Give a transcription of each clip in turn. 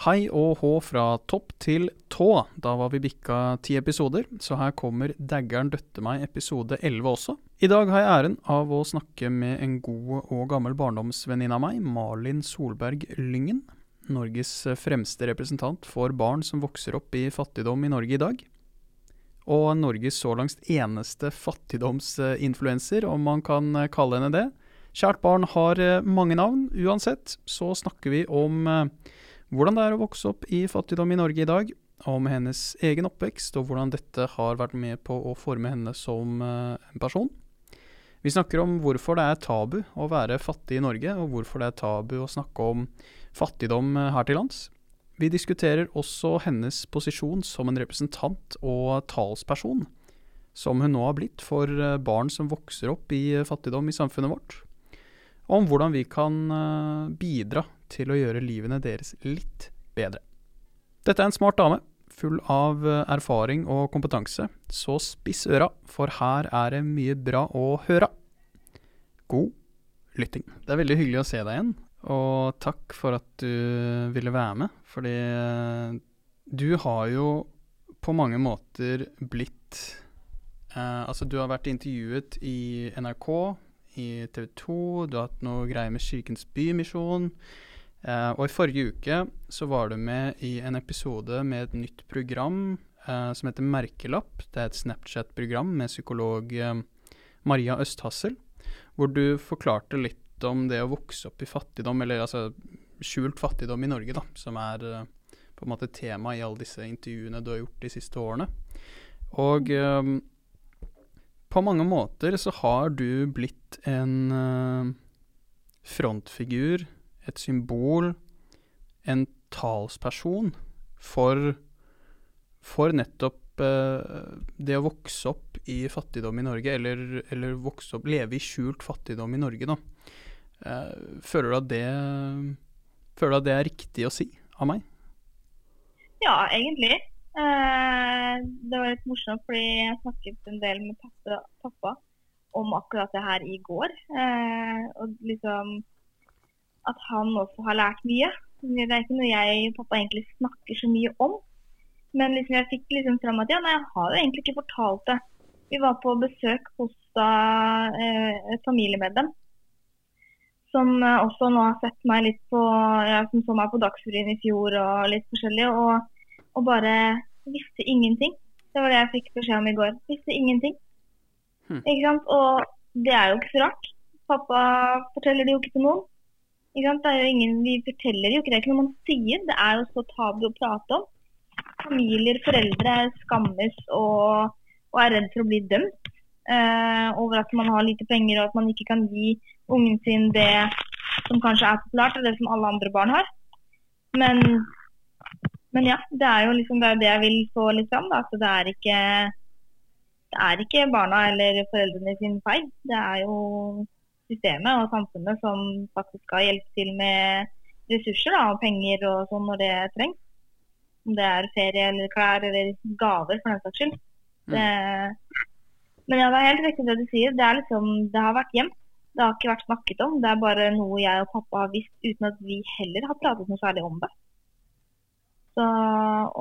Hei og hå fra topp til tå. Da var vi bikka ti episoder, så her kommer Daggeren døtte meg episode 11 også. I dag har jeg æren av å snakke med en god og gammel barndomsvenninne av meg, Malin Solberg Lyngen. Norges fremste representant for barn som vokser opp i fattigdom i Norge i dag. Og Norges så langt eneste fattigdomsinfluenser, om man kan kalle henne det. Kjært barn har eh, mange navn. Uansett så snakker vi om eh, hvordan det er å vokse opp i fattigdom i Norge i dag, om hennes egen oppvekst og hvordan dette har vært med på å forme henne som eh, en person. Vi snakker om hvorfor det er tabu å være fattig i Norge, og hvorfor det er tabu å snakke om fattigdom her til lands. Vi diskuterer også hennes posisjon som en representant og talsperson, som hun nå har blitt for barn som vokser opp i fattigdom i samfunnet vårt om hvordan vi kan eh, bidra til å gjøre livene deres litt bedre. Dette er en smart dame, full av eh, erfaring og kompetanse, så spiss øra, for her er det mye bra å høre. God lytting. Det er veldig hyggelig å se deg igjen, og takk for at du ville være med, fordi eh, du har jo på mange måter blitt eh, Altså, du har vært intervjuet i NRK, i TV 2, du har hatt noe greier med Kirkens Bymisjon. Eh, og i forrige uke så var du med i en episode med et nytt program eh, som heter Merkelapp. Det er et Snapchat-program med psykolog eh, Maria Østhassel, hvor du forklarte litt om det å vokse opp i fattigdom, eller altså skjult fattigdom i Norge, da, som er på en måte tema i alle disse intervjuene du har gjort de siste årene. Og på mange måter så har du blitt en uh, frontfigur, et symbol, en talsperson for, for nettopp eh, det å vokse opp i fattigdom i Norge, eller, eller, vokse opp, leve i skjult fattigdom i Norge, da. Eh, føler, du at det, føler du at det er riktig å si av meg? Ja, egentlig. Eh, det var litt morsomt, fordi jeg snakket en del med pappa, pappa om akkurat det her i går. Eh, og liksom at han også har lært mye. Det er ikke noe jeg og pappa egentlig snakker så mye om. Men liksom jeg fikk liksom fram at ja, nei, jeg har jo egentlig ikke fortalt det. Vi var på besøk hos da, eh, et familiemedlem som også nå har sett meg litt på ja, som så meg på Dagsrevyen i fjor og litt forskjellig. Og og bare visste ingenting. Det var det jeg fikk beskjed om i går. Visste ingenting. Hmm. Ikke sant? Og det er jo ikke så rart. Pappa forteller det jo ikke til noen. Det er jo ingen, vi forteller jo ikke, det er ikke noe man sier. Det er jo så tabu å prate om. Familier, foreldre skammes og, og er redd for å bli dømt eh, over at man har lite penger og at man ikke kan gi ungen sin det som kanskje er populært, og det som alle andre barn har. Men men ja, det er jo liksom det, det jeg vil få litt fram. Da, at det er, ikke, det er ikke barna eller foreldrene sin feil. Det er jo systemet og samfunnet som faktisk skal hjelpe til med ressurser da, og penger og sånn når det trengs. Om det er ferie eller klær eller gaver, for den saks skyld. Mm. Det, men ja, det er helt riktig det du sier. Det, liksom, det har vært gjemt. Det har ikke vært snakket om. Det er bare noe jeg og pappa har visst uten at vi heller har pratet noe særlig om det. Så,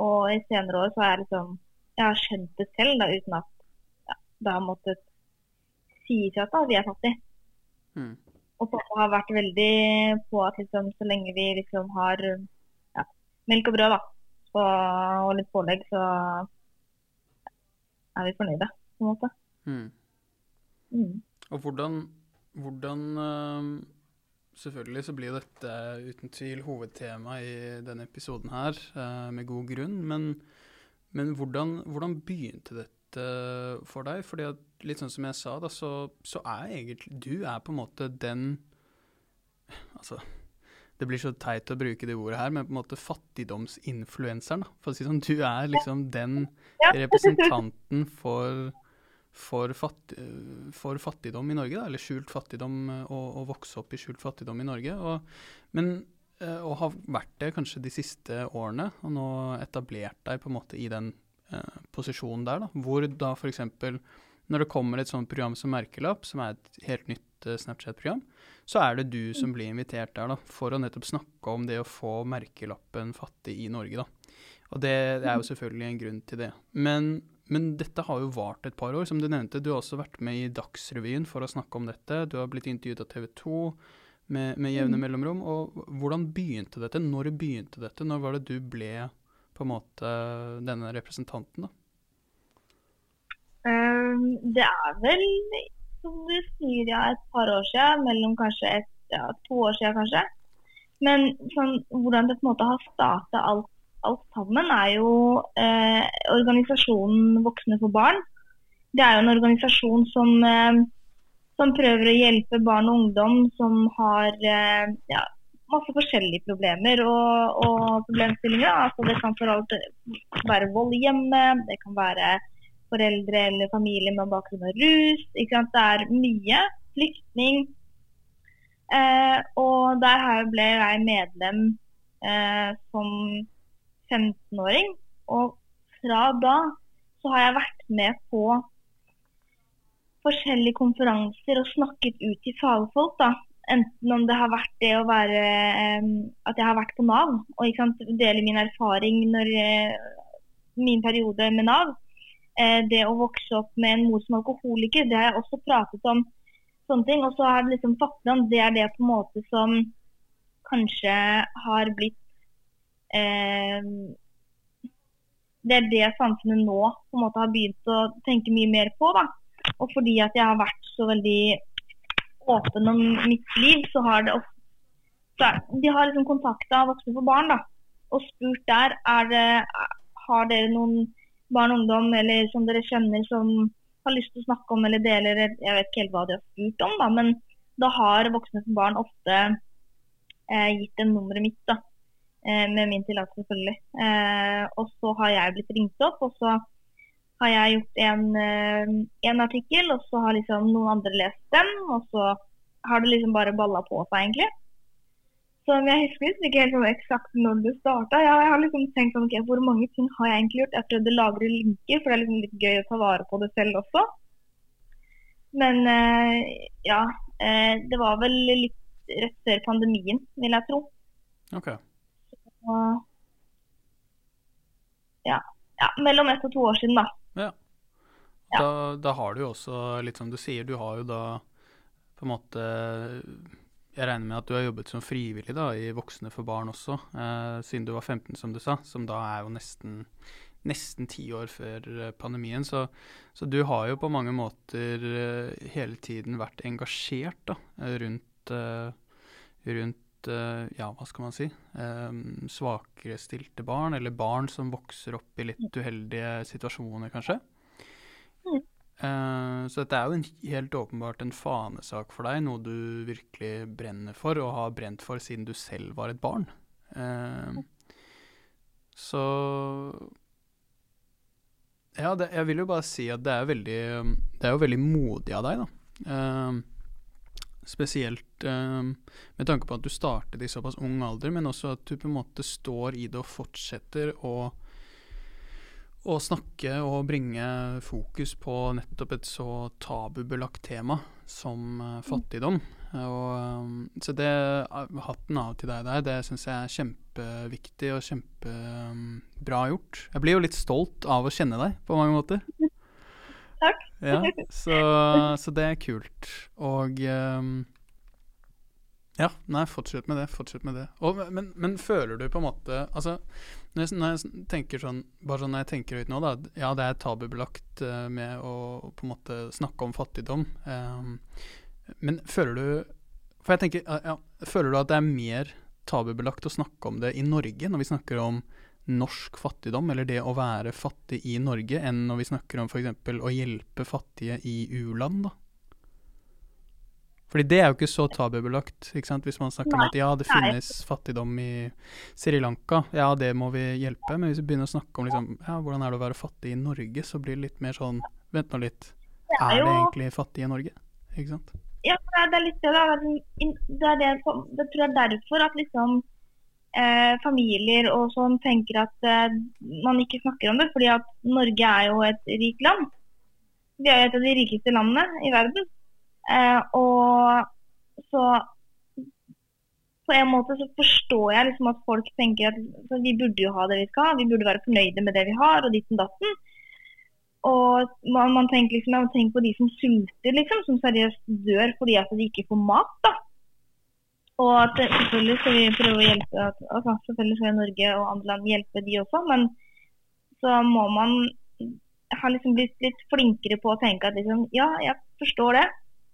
og i senere år så har jeg liksom Jeg har skjønt det selv da, uten at ja, det har måttet si til at vi er fattige. Har vært veldig på at liksom, så lenge vi liksom har ja, melk og brød da, så, og litt pålegg, så er vi fornøyde, på en måte. Mm. Mm. Og hvordan, hvordan uh Selvfølgelig så blir dette uten tvil hovedtema i denne episoden her, eh, med god grunn. Men, men hvordan, hvordan, begynte dette for deg? Fordi at, litt sånn som jeg sa, da, så, så, er egentlig Du er på en måte den Altså, det blir så teit å bruke det ordet her, men på en måte fattigdomsinfluenseren. For å si sånn, du er liksom den representanten for for, fatt, for, fattigdom i Norge, da, eller skjult fattigdom, å vokse opp i skjult fattigdom i Norge. Og, men og har vært det kanskje de siste årene, og nå etablert deg på en måte i den eh, posisjonen der, da, hvor da f.eks. når det kommer et sånt program som Merkelapp, som er et helt nytt eh, Snapchat-program, så er det du som blir invitert der, da, for å nettopp snakke om det å få merkelappen fattig i Norge, da. Og det, det er jo selvfølgelig en grunn til det. Men, men, dette har jo vart et par år. Som du nevnte, du har også vært med i Dagsrevyen for å snakke om dette. Du har blitt intervjuet av TV 2 med, med jevne mm. mellomrom. Og hvordan begynte dette? Når begynte dette? Når var det du ble på en måte denne representanten, da? Um, det er vel, som Syria et par år siden. Mellom kanskje et, ja, to år siden, kanskje. Men sånn, hvordan det på en måte har starta alt, alt, sammen, er jo eh, organisasjonen Voksne for barn. Det er jo en organisasjon som, eh, som prøver å hjelpe barn og ungdom som har eh, ja, masse forskjellige problemer og, og problemstillinger. Altså, det kan for alt være vold hjemme, det kan være foreldre eller familie med bakgrunn av rus. Det er mye. Flyktning. Eh, og der ble jeg medlem eh, som 15-åring. Og fra da så har jeg vært med på forskjellige konferanser og snakket ut til fagfolk. da. Enten om det har vært det å være eh, At jeg har vært på Nav og dele min erfaring når eh, min periode med Nav. Eh, det å vokse opp med en mor som alkoholiker, det har jeg også pratet om. sånne ting. Og så har det liksom fattigdom, det er det på en måte som kanskje har blitt eh, Det er det samfunnet nå på en måte har begynt å tenke mye mer på. da. Og fordi at jeg har vært så veldig åpen om mitt liv, så har det ofte De har liksom kontakta Voksne for barn da, og spurt der er det, har dere noen barn og ungdom eller som dere kjenner som har lyst til å snakke om eller dele Jeg vet ikke helt hva de har spurt om, da, men da har voksne som barn ofte eh, gitt dem nummeret mitt. da, eh, Med min tillatelse, selvfølgelig. Eh, og så har jeg blitt ringt opp, og så har jeg gjort en, eh, en artikkel, og så har liksom noen andre lest den. Og så har det liksom bare balla på seg, egentlig. Så jeg husker ikke helt sånn eksakt når det starta. Jeg har liksom tenkt sånn, okay, hvor mange ting har jeg egentlig gjort? Jeg prøvde å lagre linker, for det er liksom litt gøy å ta vare på det selv også. Men eh, ja, eh, det var vel litt rett før pandemien, vil jeg tro. Ok. Så, ja. ja. Mellom ett og to år siden, da. Ja. Da, da har du jo også, litt som du sier, du har jo da på en måte jeg regner med at du har jobbet som frivillig da, i Voksne for barn også, eh, siden du var 15, som du sa. Som da er jo nesten nesten ti år før eh, pandemien. Så, så, du har jo på mange måter eh, hele tiden vært engasjert da, rundt, eh, rundt uh, ja, hva skal man si, um, svakere stilte barn, eller barn som vokser opp i litt uheldige situasjoner, kanskje. Mm. Uh, så dette er jo en, helt åpenbart en fanesak for deg, noe du virkelig brenner for, og har brent for siden du selv var et barn. Uh, så Ja, det, jeg vil jo bare si at det er veldig Det er jo veldig modig av deg, da. Uh, spesielt med tanke på at du startet i såpass ung alder, men også at du på en måte står i det og fortsetter å å snakke og bringe fokus på nettopp et så tabubelagt tema som uh, fattigdom. Og, um, så det, uh, hatten av til deg der, det syns jeg er kjempeviktig og kjempebra gjort. Jeg blir jo litt stolt av å kjenne deg, på mange måter. Takk. Ja, så, så det er kult. Og ja, nei, fortsett med det. Fortsett med det. Og, men, men, føler du på en måte Altså, når jeg, når jeg, tenker sånn Bare sånn når jeg tenker høyt nå, da Ja, det er tabubelagt uh, med å på en måte snakke om fattigdom. Um, men føler du For jeg tenker ja, Føler du at det er mer tabubelagt å snakke om det i Norge, når vi snakker om norsk fattigdom, eller det å være fattig i Norge, enn når vi snakker om f.eks. å hjelpe fattige i u-land? da? Fordi det er jo ikke så tabubelagt, ikke sant? hvis man snakker Nei. om at ja, det finnes Nei. fattigdom i Sri Lanka, ja, det må vi hjelpe. Men hvis vi begynner å snakke om liksom, ja, hvordan er det å være fattig i Norge, så blir det litt mer sånn Vent nå litt. Det er, er, det egentlig fattig i Norge? Ikke sant? Ja, det er litt det. Det, er det, det tror jeg er derfor at liksom eh, familier og sånn tenker at eh, man ikke snakker om det. Fordi at Norge er jo et rikt land. Vi er jo et av de rikeste landene i verden. Eh, og så på en måte så forstår jeg liksom at folk tenker at vi burde jo ha det vi skal, vi burde være fornøyde med det vi har, og ditten datten. Og man, man tenker liksom, man tenker på de som sulter, liksom, som seriøst dør fordi at de ikke får mat. da. Og at selvfølgelig skal vi prøve å hjelpe altså selvfølgelig skal Norge og andre land hjelpe de også, men så må man ha liksom blitt litt flinkere på å tenke at liksom, ja, jeg forstår det,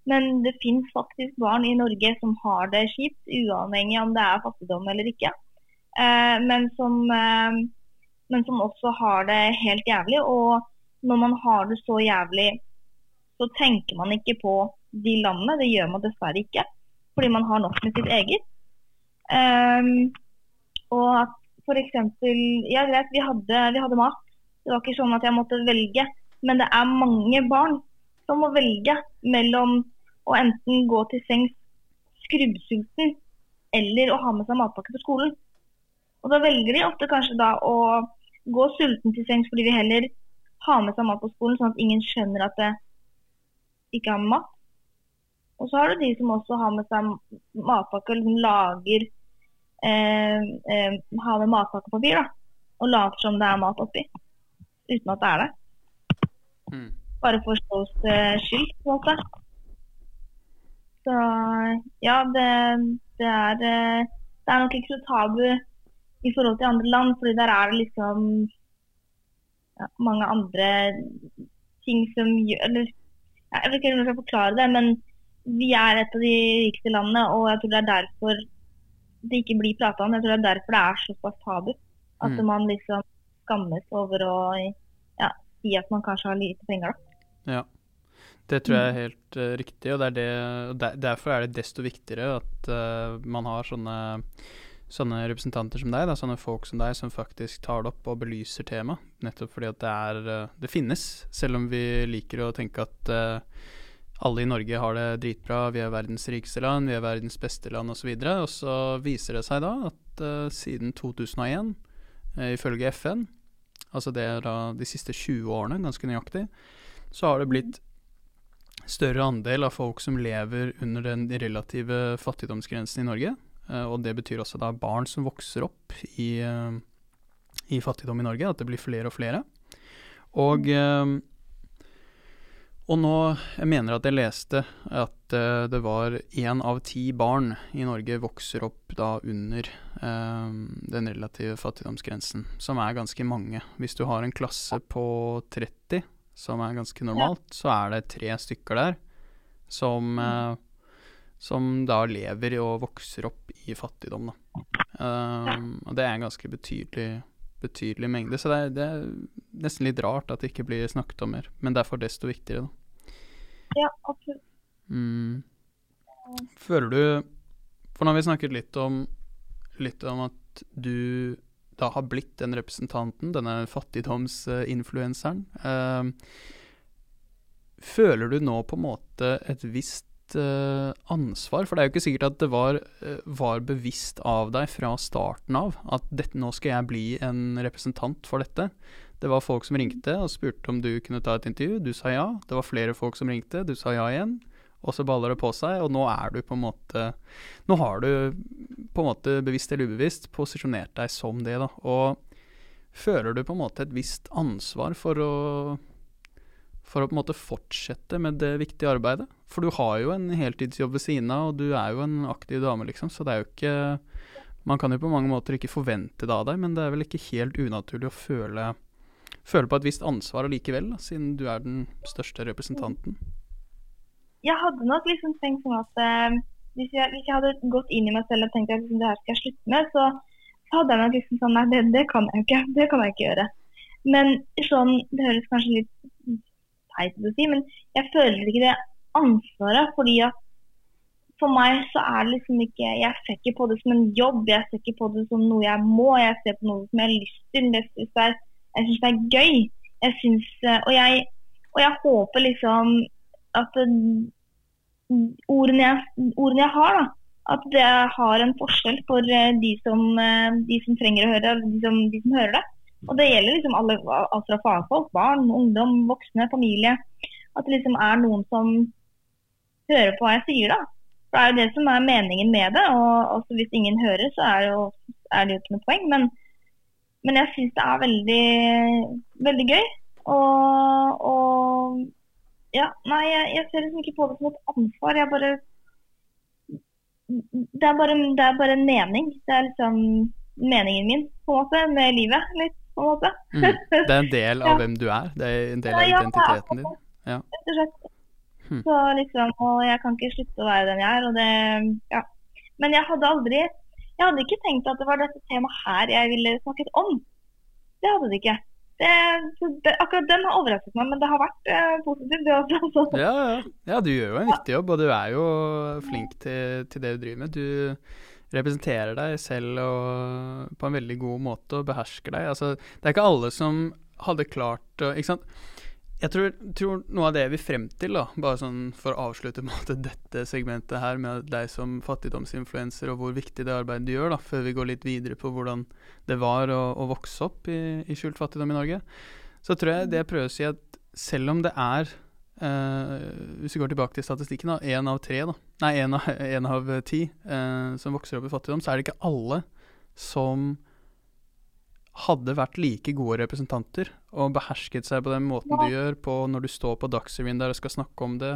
men det finnes faktisk barn i Norge som har det kjipt, uavhengig om det er fattigdom eller ikke. Eh, men, som, eh, men som også har det helt jævlig. Og når man har det så jævlig, så tenker man ikke på de landene. Det gjør man dessverre ikke fordi man har nok med sitt eget. Um, og at f.eks. Jeg vet vi hadde, vi hadde mat. Det var ikke sånn at jeg måtte velge. Men det er mange barn som må velge mellom å enten gå til sengs skrubbsulten eller å ha med seg matpakke på skolen. Og da velger de ofte kanskje da å gå sulten til sengs fordi de heller har med seg mat på skolen, sånn at ingen skjønner at det ikke har med mat. Og så har du de som også har med seg matpakke og liksom lager eh, eh, Har med matpakkepapir da, og later som det er mat oppi. Uten at det er det. Mm. Bare for shows eh, skyld, på en måte. Så ja, det, det, er, det er nok ikke så tabu i forhold til andre land, fordi der er det liksom ja, mange andre ting som gjør eller, Jeg vet ikke om jeg skal forklare det, men vi er et av de rikeste landene, og jeg tror det er derfor det ikke blir prata om. Jeg tror det er derfor det er såpass tabu. At mm. man liksom skammes over å ja, si at man kanskje har lite penger, da. Ja. Det tror jeg er helt uh, riktig, og, det er det, derfor er det desto viktigere at uh, man har sånne, sånne, representanter som deg, da, sånne folk som deg, som faktisk tar det opp og belyser temaet. Nettopp fordi at det, er, uh, det finnes, selv om vi liker å tenke at alle i Norge har det dritbra, vi er verdens rikeste land, vi er verdens beste land osv. Og, så og så viser det seg da at siden 2001, uh, eh, ifølge FN, altså det er da de siste 20 årene, ganske nøyaktig, så har det blitt større andel av folk som lever under den relative fattigdomsgrensen i Norge. Uh, og det betyr også da barn som vokser opp i, i fattigdom i Norge, at det blir flere og flere. Og og nå, jeg mener at jeg leste at det var én av ti barn i Norge vokser opp da under den relative fattigdomsgrensen, som er ganske mange. Hvis du har en klasse på 30, som er ganske normalt, så er det tre stykker der som, uh, som da lever og vokser opp i fattigdom, da. og det er en ganske betydelig betydelig mengde. Så det er, det er, nesten litt rart at det ikke blir snakket om mer. Men derfor desto viktigere, da. Ja, absolutt. Mm. Føler du For nå har vi snakket litt om, litt om at du da har blitt den representanten, denne fattigdomsinfluenseren. Uh, føler du nå på en måte et visst uh, ansvar? For det er jo ikke sikkert at det var, uh, var, bevisst av deg fra starten av at dette, nå skal jeg bli en representant for dette. Det var folk som ringte og spurte om du kunne ta et intervju. Du sa ja. Det var flere folk som ringte. Du sa ja igjen. Og så baller det på seg, og nå er du på en måte Nå har du på en måte bevisst eller ubevisst posisjonert deg som det, da. Og føler du på en måte et visst ansvar for å for å på en måte fortsette med det viktige arbeidet. For du har jo en heltidsjobb ved siden av, og du er jo en aktiv dame, liksom, så det er jo ikke Man kan jo på mange måter ikke forvente det av deg, men det er vel ikke helt unaturlig å føle, føle på et visst ansvar allikevel, da, siden du er den største representanten? Jeg hadde nok liksom tenkt sånn at uh, hvis, jeg, hvis, jeg, hadde gått inn i meg selv og tenkt at det her skal jeg slutte med, så, så hadde jeg nok liksom sånn Nei, det, det kan jeg ikke. Det kan jeg ikke gjøre. Men sånn, det høres kanskje litt teit å si, men jeg føler ikke det ansvaret. fordi at for meg så er det liksom ikke Jeg ser ikke på det som en jobb, jeg ser ikke på det som noe jeg må. Jeg ser på noe som jeg har lyst til. Jeg syns det, det, er gøy. Jeg synes, og, jeg, og jeg håper liksom at ordene jeg, ordene jeg har, da, at det har en forskjell for eh, de som, eh, de som trenger å høre det, de som, de som hører det. Og det gjelder liksom alle, alt fra fagfolk, barn, ungdom, voksne, familie. At det liksom er noen som hører på hva jeg sier, da. For det er jo det som er meningen med det. Og også hvis ingen hører, så er det jo, er det jo ikke noe poeng. Men, men jeg syns det er veldig, veldig gøy. Og, og ja, nei, jeg, jeg, ser liksom ikke på det som et ansvar. Jeg bare det er, bare, det er bare en mening. Det er liksom meningen min på en måte med livet. litt på en måte. Mm. Det er en del av ja. hvem du er? Det er en del av identiteten din? Ja, rett og slett. Hmm. Så liksom, og jeg kan ikke slutte å være den jeg er. og det, ja. Men jeg hadde aldri jeg hadde ikke tenkt at det var dette temaet her jeg ville snakket om. Det hadde det ikke. Det, det, akkurat den har overrasket meg, men det har vært eh, positivt, det også. Ja, ja. ja, du gjør jo en viktig jobb, og du er jo flink til, til det du driver med. Du representerer deg selv og, på en veldig god måte og behersker deg. Altså, det er ikke alle som hadde klart å Ikke sant. Jeg tror, tror, noe av det vi frem til, da, bare sånn for å avslutte måte, dette segmentet her med deg som fattigdomsinfluenser og hvor viktig det arbeidet du gjør, da, før vi går litt videre på hvordan det var å, å vokse opp i, i, skjult fattigdom i Norge, så tror jeg det jeg prøver å si, at selv om det er Uh, hvis vi går tilbake til statistikken, da, én av tre, da, nei, én av, en av, ti uh, som vokser opp i fattigdom, så er det ikke alle som hadde vært like gode representanter og behersket seg på den måten ja. du gjør på når du står på Dagsrevyen der og skal snakke om det,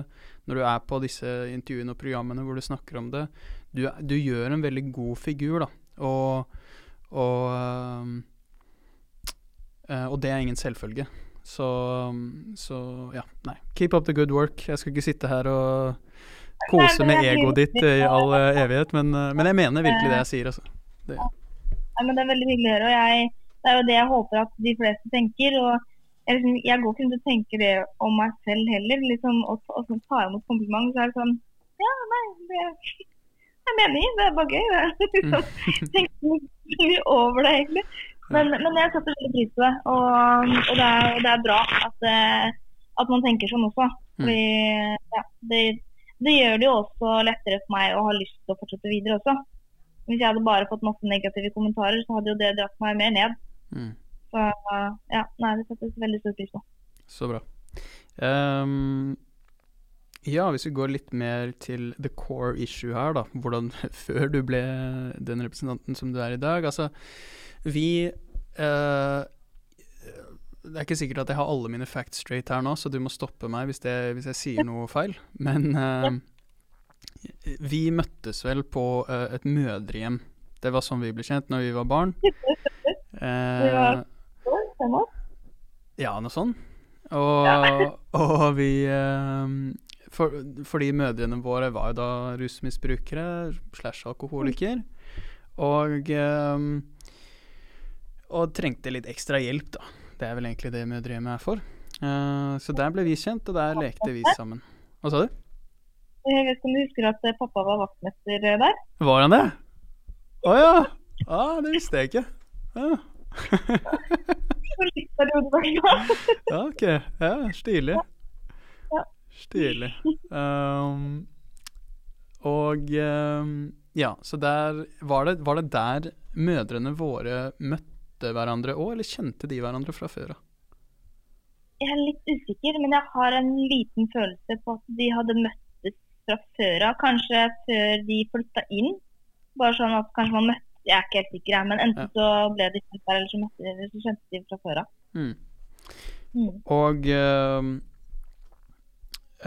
når du er på disse intervjuene og programmene hvor du snakker om det. Du, du gjør en veldig god figur, da. Og, og, øh, og det er ingen selvfølge. Så, så, ja, nei. Keep up the good work. Jeg skal ikke sitte her og kose med egoet ditt i all uh, evighet, men, men, jeg mener virkelig det jeg sier, altså. Det. Ja, men det er veldig hyggelig å høre. og jeg, Det er jo det jeg håper at de fleste tenker. og jeg, liksom, jeg går ikke rundt og tenker det om meg selv heller. liksom, Og, og så tar jeg imot kompliment, så er det sånn Ja, nei, det, det er meningen. Det er bare gøy. Det. liksom, tenker mye over det, egentlig. Men, men jeg setter veldig pris på det. Og, og det, er, det, er, bra at, eh, at, man tenker sånn også. Mm. Fordi ja, det, det, gjør det jo også lettere for meg å ha lyst til å fortsette videre også. Hvis jeg hadde bare fått masse negative kommentarer, så hadde jo det dratt meg mer ned. Mm. Så ja, nei, det settes veldig stor pris på. Så bra. Um, ja, hvis vi går litt mer til the core issue her, da. Hvordan før du ble den representanten som du er i dag. Altså, vi uh, Det er ikke sikkert at jeg har alle mine facts straight her nå, så du må stoppe meg hvis, det, hvis jeg sier noe feil. Men uh, vi møttes vel på uh, et mødrehjem. Det var sånn vi ble kjent når vi var barn. ja, noe sånt. Og, og vi for, Fordi mødrene våre var jo da rusmisbrukere slash alkoholiker. Og um, og trengte litt ekstra hjelp, da. Det er vel egentlig det mødrehjemmet er for. Uh, så der ble vi kjent, og der lekte vi sammen. Hva sa du? Jeg vet ikke om du husker at eh, pappa var vaktmester eh, der? Var han det? Å oh, ja! Ah, det visste jeg ikke. Ja, ok. Ja, stilig. Stilig. Um, og um, ja, så der var det, var det der mødrene våre møtte hverandre òg, eller kjente de hverandre fra før av? Jeg er litt usikker, men jeg har en liten følelse på at de hadde møttes fra før av. Kanskje før de flytta inn. Bare sånn at kanskje man møtte Jeg er ikke helt sikker, men enten ja. så ble de kjent der, eller så, møtte, så kjente de fra før av. Mm. Mm. Og uh,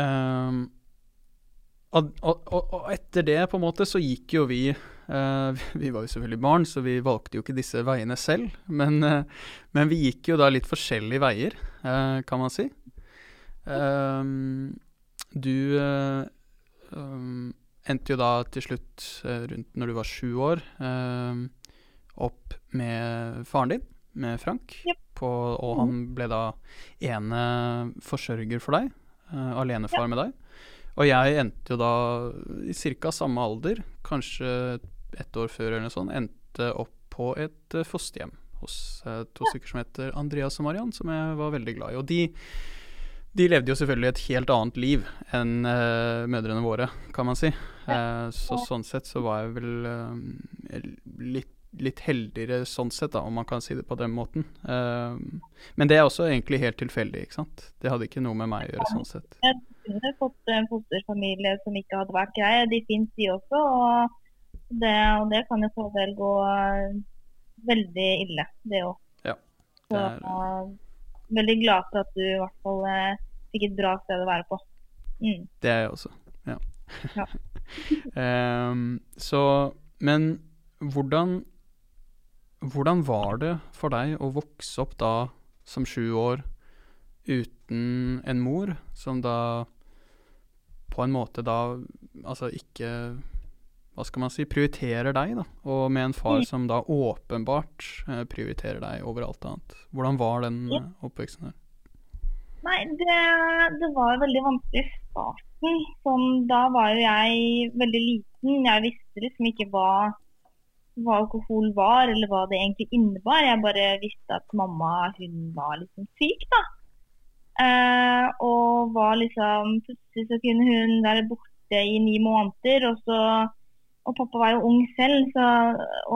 um, og, og, og, etter det, på en måte, så gikk jo vi Uh, vi var jo selvfølgelig barn, så vi valgte jo ikke disse veiene selv. Men, uh, men vi gikk jo da litt forskjellige veier, uh, kan man si. du um, endte jo da til slutt, rundt når du var sju år, opp med faren din, med Frank. Yep. På, og han mhm. ble da ene forsørger for deg. alenefar yep. med deg. Og jeg endte jo da i ca. samme alder, kanskje ett år før eller noe sånt, endte opp på et fosterhjem hos to stykker som heter Andreas og Mariann, som jeg var veldig glad i. Og de, de levde jo selvfølgelig et helt annet liv enn uh, mødrene våre, kan man si. Så sånn sett så var jeg vel litt litt heldigere sånn sett, da, om man kan si det på den måten. Uh, men det er også egentlig helt tilfeldig, ikke sant. Det hadde ikke noe med meg å gjøre sånn sett. Jeg kunne fått en fosterfamilie som ikke hadde vært grei. De fins, de også. Og det, og det kan jo så vel gå eh, veldig ille, det òg. Ja, Så det er- eh, veldig glad for at du i hvert fall eh, fikk et bra sted å være på. Mm. Det er jeg også. Ja. Ja. Ehm, så Men hvordan Hvordan var det for deg å vokse opp da som sju år uten en mor, som da på en måte da altså ikke Hva skal man si prioriterer deg, da, og med en far Mm. som da åpenbart eh, prioriterer deg over alt annet. Hvordan var den oppveksten her? Nei, det, det var veldig vanskelig i starten. Sånn, da var jo jeg veldig liten. Jeg visste liksom ikke hva, hva alkohol var, eller hva det egentlig innebar. Jeg bare visste at mamma hun var liksom syk, da. Eh, og var liksom Plutselig så kunne hun være borte i ni måneder, og så Og pappa var jo ung selv, så,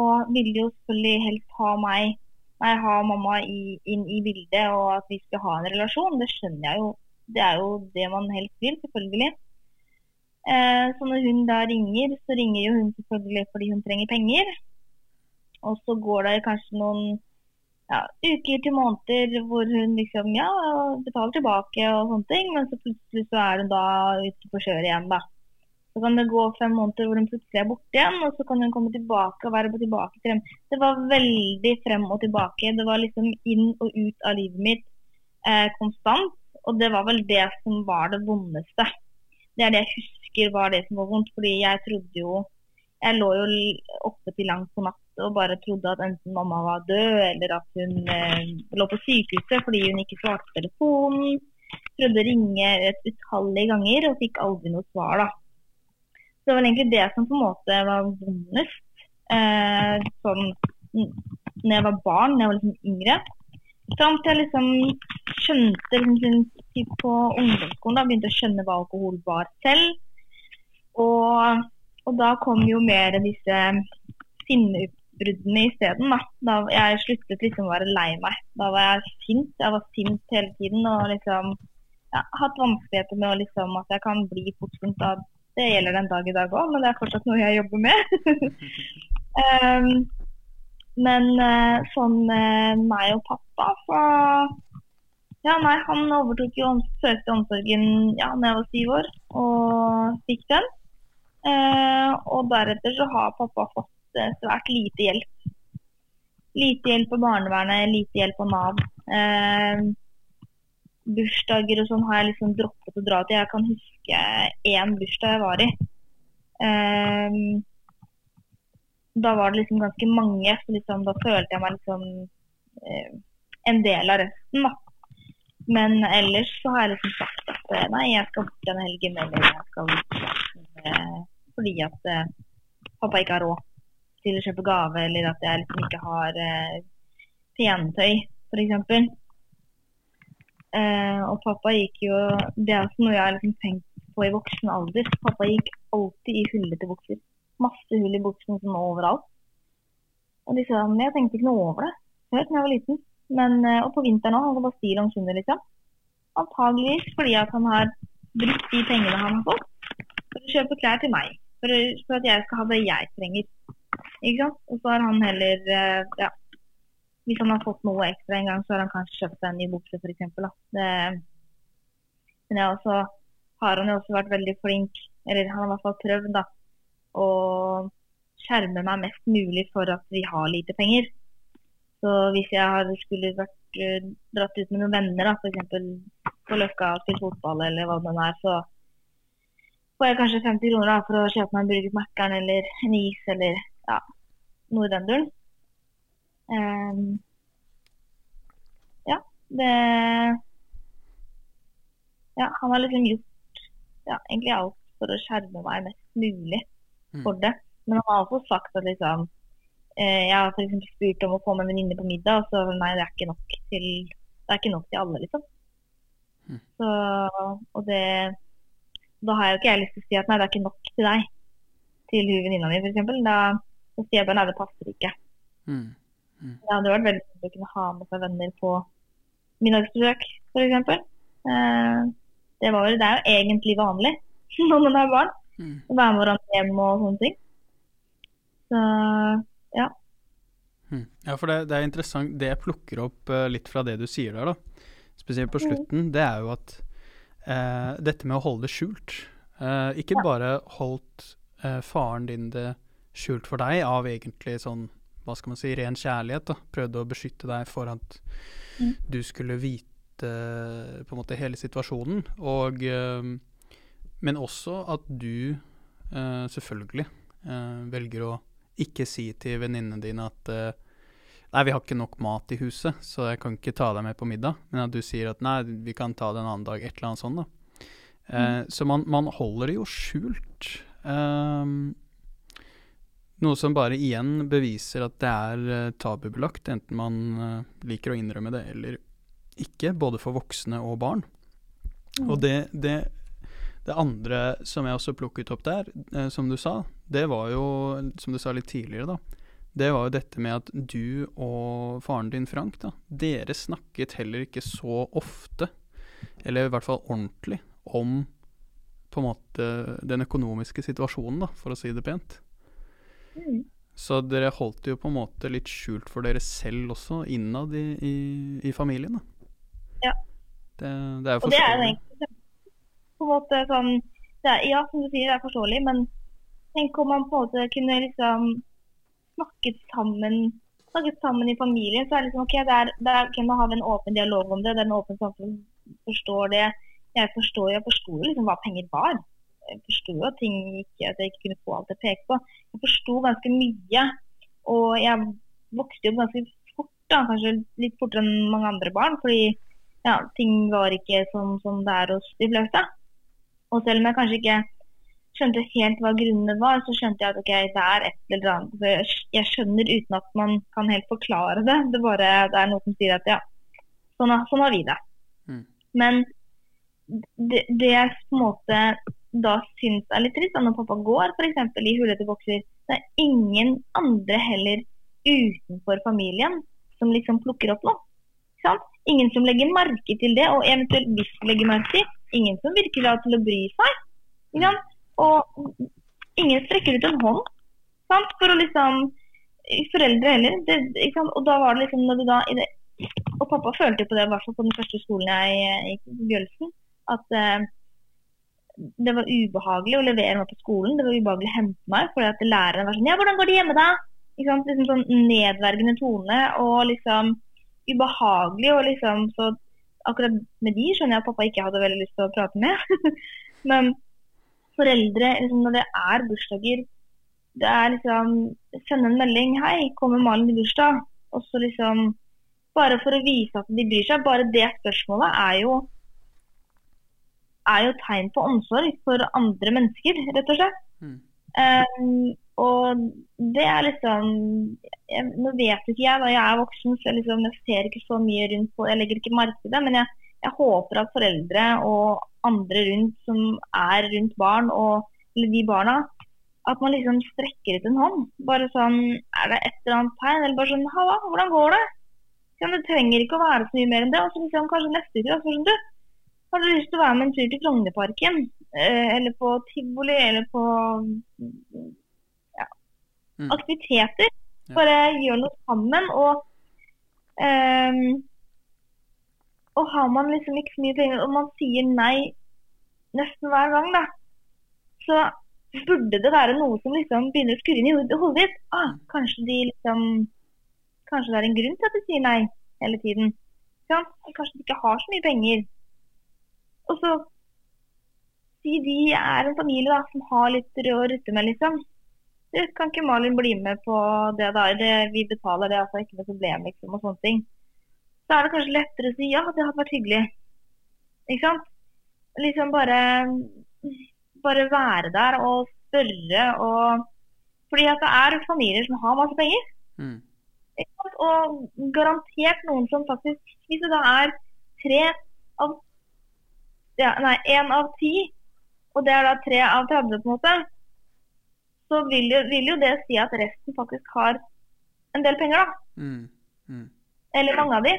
og ville jo selvfølgelig helst ha meg Nei, ha mamma i, inn i bildet, og at vi skulle ha en relasjon. Det skjønner jeg jo. Det er jo det man helst vil, selvfølgelig. Eh, så når hun da ringer, så ringer jo hun selvfølgelig fordi hun trenger penger. Og så går det kanskje noen ja, uker til måneder hvor hun liksom ja, betaler tilbake og sånne ting, men så plutselig så er hun da ute på kjøret igjen, da. Så kan det gå fem måneder hvor hun plutselig er borte igjen, og så kan hun komme tilbake og være på tilbake til dem. Det var veldig frem og tilbake. Det var liksom inn og ut av livet mitt eh, konstant. Og det var vel det som var det vondeste. Det er det jeg husker var det som var vondt. Fordi jeg trodde jo Jeg lå jo oppe til langt på natt og bare trodde at enten mamma var død, eller at hun eh, lå på sykehuset fordi hun ikke svarte telefonen. Prøvde å ringe et utallige ganger og fikk aldri noe svar, da. Så det var egentlig det som på en måte var vondest. Eh, sånn når jeg var barn, når jeg var liksom yngre. Fram til jeg liksom skjønte liksom, på ungdomsskolen, da begynte å skjønne hva alkohol var selv. Og, og da kom jo mer disse sinneutbruddene isteden. Da. da jeg sluttet liksom å være lei meg. Da var jeg sint. Jeg var sint hele tiden og liksom ja, hatt vanskeligheter med å liksom, at jeg kan bli fort sint. Det gjelder den dag i dag òg, men det er fortsatt noe jeg jobber med. um, men eh, sånn med meg og pappa, så Ja, nei, han overtok jo søkte omsorgen ja, da jeg var syv år, og fikk den. Eh, og deretter så har pappa fått eh, svært lite hjelp. Lite hjelp av barnevernet, lite hjelp av Nav. Eh, bursdager og sånn har jeg liksom droppet å dra til. Jeg kan huske én bursdag jeg var i. Eh, da var det liksom ganske mange, så liksom, da følte jeg meg liksom eh, en del av resten, da. Men ellers så har jeg liksom sagt at eh, nei, jeg skal bort denne helgen, eller jeg skal eh, fordi at eh, pappa ikke har råd til å kjøpe gave, eller at jeg liksom ikke har eh, pentøy, f.eks. Eh, og pappa gikk jo Det er også noe jeg har liksom tenkt på i voksen alder. Pappa gikk alltid i hullete bukser. Masse hull i buksen sånn overalt. Og liksom, jeg tenkte ikke noe over det før da jeg var liten. Men, eh, og på vinteren òg. Han går bare stillongs under, liksom. Antageligvis fordi at han har brukt de pengene han har fått for å kjøpe klær til meg. For, for at jeg skal ha det jeg trenger. Ikke sant? Og så har han heller eh, ja, Hvis han har fått noe ekstra en gang, så har han kanskje kjøpt seg en ny bukse, f.eks. Men jeg også, har han jo også vært veldig flink, eller han har i hvert fall prøvd, da, å skjerme meg mest mulig for at vi har lite penger. Så hvis jeg skulle vært eh, dratt ut med noen venner, f.eks. på Løkka og spilt fotball eller hva det nå er, så får jeg kanskje 50 kroner da, for å kjøpe meg en burger på Mækkern eller en is eller ja, noe i den duren. Um, ja, det Ja, han har liksom gjort ja, egentlig alt for å skjerme meg mest mulig. For det. Men han har også sagt at liksom eh, Jeg har eksempel spurt om å få med en venninne på middag, og så nei, det er ikke nok til det ikke nok til alle, liksom. Mm. Så, og det Da har jo ikke jeg lyst til å si at nei, det er ikke nok til deg. Til hun venninna mi, f.eks. Da, da sier jeg bare nei, det passer ikke. Mm. Det hadde vært veldig fint å kunne ha med seg venner på middagsbesøk, f.eks. Eh, det, var, det er jo egentlig vanlig når man har barn. Mm. Å være med hverandre hjem og sånne ting. Så ja. Mm. Ja, for det, det, er interessant. Det jeg plukker opp uh, litt fra det du sier der, da, spesielt på Mm. slutten, det er jo at uh, dette med å holde det skjult uh, Ikke Ja. bare holdt faren din det skjult for deg av egentlig sånn, hva skal man si, ren kjærlighet, da. Prøvde å beskytte deg for at Mm. du skulle vite på en måte hele situasjonen. Og Men også at du selvfølgelig velger å ikke si til venninnene dine at uh, Nei, vi har ikke nok mat i huset, så jeg kan ikke ta deg med på middag. Men at du sier at nei, vi kan ta det en annen dag, et eller annet sånt, da. Uh, Mm. Så man, man, holder det jo skjult. Noe som bare igjen beviser at det er uh, tabubelagt, enten man liker å innrømme det eller ikke, både for voksne og barn. Mm. Og det, det det andre som jeg også plukket opp der, eh, som du sa, det var jo, som du sa litt tidligere, da, det var jo dette med at du og faren din, Frank, da, dere snakket heller ikke så ofte, eller i hvert fall ordentlig, om på en måte den økonomiske situasjonen, da, for å si det pent. Mm. Så dere holdt det jo på en måte litt skjult for dere selv også, innad i, i, i familien, da. Ja. Det, det er jo Og det er jo forståelig. egentlig på en måte sånn er, Ja, som du sier, det er forståelig, men tenk om man på en måte kunne liksom snakket sammen snakket sammen i familien. Så er det liksom OK, det er, det er, ok, nå har en åpen dialog om det. Det er en åpen samfunn. Forstår det. Jeg forstår jeg liksom hva penger var. Jeg forsto at at jeg ikke kunne få alt jeg pekte på. Jeg forsto ganske mye. Og jeg vokste jo ganske fort, da, kanskje litt fortere enn mange andre barn. fordi ja, ting var ikke som, som det er hos de fleste. Og selv om jeg kanskje ikke skjønte helt hva grunnene var, så skjønte jeg at ok, det er et eller annet. Jeg, skjønner uten at man kan helt forklare det. Det, bare, det er noe som sier at ja, sånn, har- sånn har vi det. Mm. Men det, det jeg på en måte da syns er litt trist, når pappa går f.eks. i hullete bokser, det er ingen andre heller utenfor familien som liksom plukker opp noe. Ingen som legger merke til det, og eventuelt hvis de legger merke til, ingen som virkelig har til å bry seg. Og ingen strekker ut en hånd sant? for å liksom Foreldre heller. Det? Og da var det liksom når du da det, Og pappa følte på det, i hvert fall på den første skolen jeg gikk på Bjølsen, at eh, det var ubehagelig å levere meg på skolen. Det var ubehagelig å hente meg, fordi at læreren var sånn Ja, hvordan går det hjemme, da? Ikke sant? Liksom sånn nedverdigende tone og liksom ubehagelig. Og liksom så akkurat med de skjønner jeg at pappa ikke hadde veldig lyst til å prate med. Men foreldre, liksom, når det er bursdager Det er liksom Sende en melding 'Hei, kommer Malin i bursdag?' Og så liksom Bare for å vise at de bryr seg. Bare det spørsmålet er jo er jo tegn på omsorg for andre mennesker, rett og slett. Mm. Um, og det er liksom jeg, Nå vet ikke jeg, da jeg er voksen, så jeg, liksom, jeg ser ikke så mye rundt på Jeg legger ikke merke til det, men jeg, jeg håper at foreldre og andre rundt som er rundt barn, og, eller de barna, at man liksom strekker ut en hånd. Bare sånn Er det et eller annet tegn? Eller bare sånn Halla, hvordan går det? Ja, det trenger ikke å være så mye mer enn det. Og så liksom kanskje neste uke, da, så sånn, du, har du lyst til å være med en tur til Frognerparken? Eh, eller på tivoli, eller på Mm. aktiviteter. Ja. Bare gjør noe sammen. Og um, og har man liksom ikke så mye penger, og man sier nei nesten hver gang, da, så burde det være noe som liksom begynner å skurre inn i hodet ditt. Ah, kanskje de liksom Kanskje det er en grunn til at de sier nei hele tiden. Ja. Kanskje de ikke har så mye penger. Og så si de er en familie da, som har litt å rutte med, liksom. Du, kan ikke Malin bli med på det der, Det, vi betaler det, altså ikke noe problem, liksom, og sånne ting. Så er det kanskje lettere å si ja, det hadde vært hyggelig. Ikke sant? Liksom bare bare være der og spørre og Fordi at det er familier som har masse penger. Mm. Og garantert noen som faktisk Hvis det da er tre av ja, Nei, én av ti, og det er da tre av 30, på en måte, så vil jo, vil jo det si at resten faktisk har en del penger, da. Mm. Mm. Eller mange av de.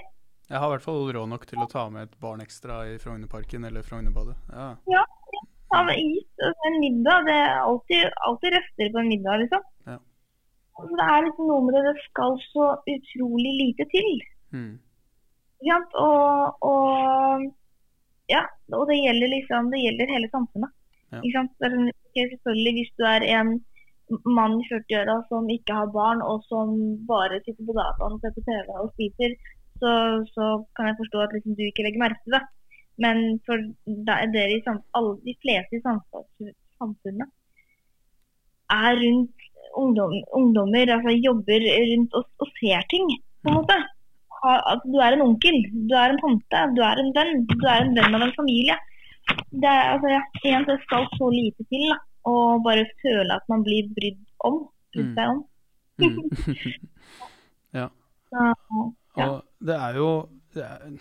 Jeg har i hvert fall råd nok til å ta med et barn ekstra i Frognerparken eller Frognerbadet. Ja. Ja, ta med is og en middag. Det er alltid, alltid rester på en middag, liksom. Ja. Det er liksom noe med det, det skal så utrolig lite til. Mm. Sant? Og, og ja, og det gjelder liksom, det gjelder hele samfunnet. Ja. Ikke sant? Det er sånn, selvfølgelig hvis du er en mann i 40-åra som ikke har barn, og som bare sitter på dataen og ser på TV og spiser, så, så kan jeg forstå at liksom, du ikke legger merke til det. Men for er dere i alle, de fleste i samfunnet er rundt ungdom, ungdommer, altså jobber rundt og, og ser ting, på en måte. Du er en onkel, du er en tante, du er en venn, du er en venn av en familie. Det, er, altså, ja, igjen, det skal så lite til da, å bare føle at man blir brydd om. Brydd Mm. seg om. Mm. ja. Så, ja. Og det er jo det er,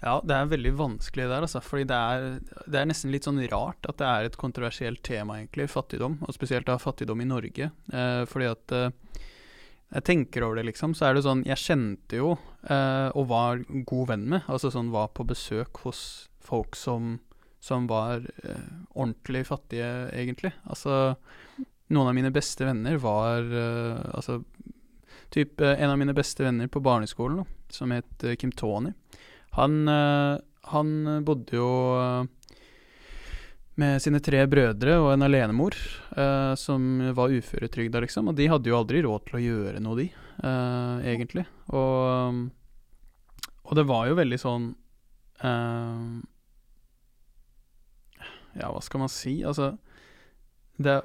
Ja, det er veldig vanskelig der, altså. Fordi det er, det er nesten litt sånn rart at det er et kontroversielt tema, egentlig, fattigdom. Og spesielt da fattigdom i Norge. Eh, fordi at eh, jeg tenker over det, liksom, så er det sånn Jeg kjente jo, eh, og var god venn med, altså sånn var på besøk hos folk som, som var eh, ordentlig fattige, egentlig. Altså noen av mine beste venner var eh, Altså typ, eh, en av mine beste venner på barneskolen, som het eh, Kim Tony. Han, eh, han bodde jo eh, med sine tre brødre og en alenemor eh, som var uføretrygda, liksom. Og de hadde jo aldri råd til å gjøre noe, de, eh, egentlig. Og, og det var jo veldig sånn eh, Ja, hva skal man si? Altså Det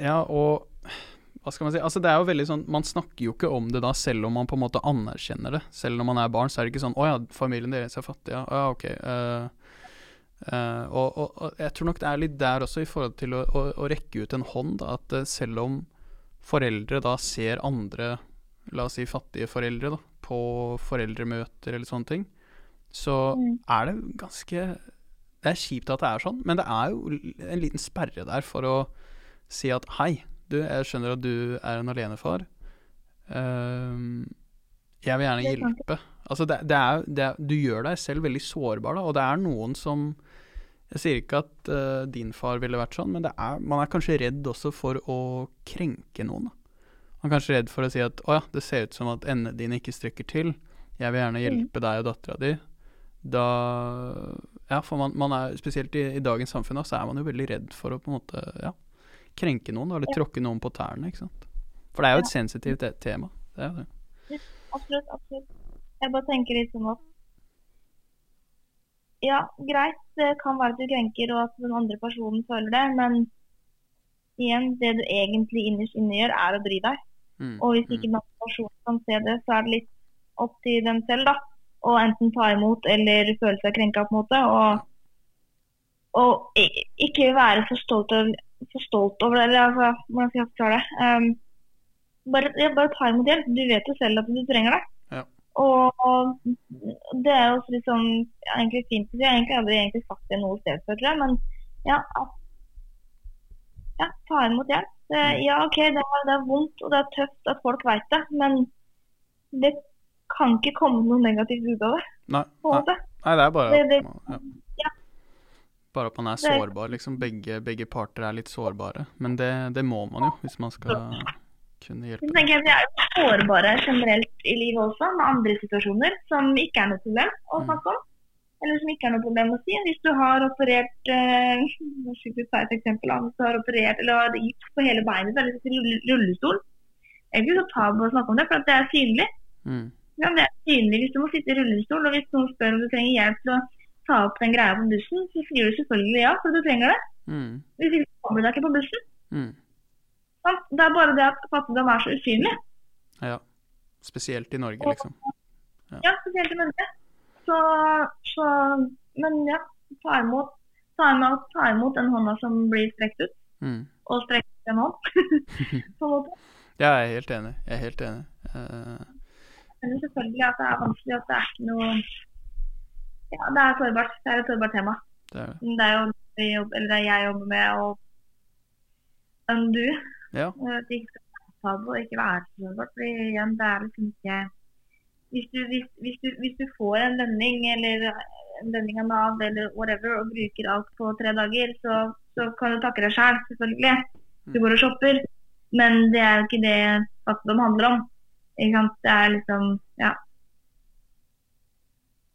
Ja, og hva skal man si? Altså, det er jo veldig sånn Man snakker jo ikke om det da, selv om man på en måte anerkjenner det. Selv når man er barn, så er det ikke sånn 'Å ja, familien deres er fattig', ja. Ja, ok. Uh, uh, og, og, og jeg tror nok det er litt der også, i forhold til å, å, å rekke ut en hånd, da, at uh, selv om foreldre da ser andre, la oss si fattige foreldre, da, på foreldremøter eller sånne ting, så Mm. er det ganske Det er kjipt at det er sånn, men det er jo en liten sperre der for å si at hei, du, jeg skjønner at du er en alenefar. Ehm, jeg vil gjerne er hjelpe. Altså, det, det er, det er, du gjør deg selv veldig sårbar, da, og det er noen som Jeg sier ikke at uh, din far ville vært sånn, men det er, man er kanskje redd også for å krenke noen. Da. Man er kanskje redd for å si at å ja, det ser ut som at endene dine ikke strekker til. Jeg vil gjerne hjelpe deg og dattera di. Da Ja, for man, man er spesielt i, i dagens samfunn da, så er man jo veldig redd for å på en måte ja, krenke noen, eller tråkke noen på tærne, ikke sant. For det er jo et sensitivt te- tema. Det er det. Absolutt, absolutt. Jeg bare tenker litt sånn at Ja, greit, det kan være at du krenker og at den andre personen føler det, men igjen, det du egentlig innerst inne gjør, er å bry deg. Mm, Og hvis ikke den andre personen kan se det, så er det litt opp til dem selv, da. Å enten ta imot eller føle seg krenka, på en måte. Og, og ikke være for stolt, over- for stolt over det. Eller altså, hvordan skal jeg forklare det? Um, bare, ja, bare ta imot hjelp. Du vet jo selv at du trenger det. Ja. Og, og det er jo også litt sånn ja, egentlig fint å si. Jeg har egentlig sagt det noe sted før, tror jeg. Men ja, ja ta imot hjelp. Det, ja, OK, det er, det er vondt og det er tøft at folk vet det, men det kan ikke komme noe negativt ut av det. Nei, nei, nei, det er bare Det- det- ja. Bare at man er sårbar, liksom. Begge, begge parter er litt sårbare. Men det, det må man jo, hvis man skal kunne hjelpe. Jeg tenker Vi er jo sårbare generelt i livet også, med andre situasjoner som ikke er noe problem å Mm. snakke om. Eller som ikke er noe problem å si. Hvis du har operert eh, ta et eksempel. Hvis du har operert eller har gips på hele beinet så er det rulle- rullestol. Ikke så tabu å snakke om det, for det er synlig. Mm, Ja, det er synlig hvis du må sitte i rullestol, og hvis noen spør om du trenger hjelp til å ta opp den greia på bussen, så sier du selvfølgelig ja, for du trenger det. mm, Hvis ikke kommer du deg ikke på bussen. mm. Det er bare det at fattigdom er så usynlig. Ja. Spesielt i Norge, liksom. Ja, spesielt i Norge. Så, så Men ja, ta imot, ta imot, ta imot den hånda som blir strekt ut, Mm. og strekt ut en hånd. på en måte. Ja, jeg er helt enig. Jeg er helt enig. Eh, Men selvfølgelig at det er vanskelig, at det er ikke noe Ja, det er sårbart. Det er et sårbart tema. det er det. Det er jo det, jobb- eller det jeg jobber med, og undo. Ja. At det ikke skal være tabu og ikke være så sårbart. For igjen, det er liksom ikke hvis du, hvis, hvis, du, hvis du får en lønning eller en lønning av Nav eller whatever og bruker alt på tre dager, så, så kan du takke deg sjøl, selv, selvfølgelig. Du går og shopper. Men det er jo ikke det fattigdom handler om. Ikke sant? Det er liksom Ja.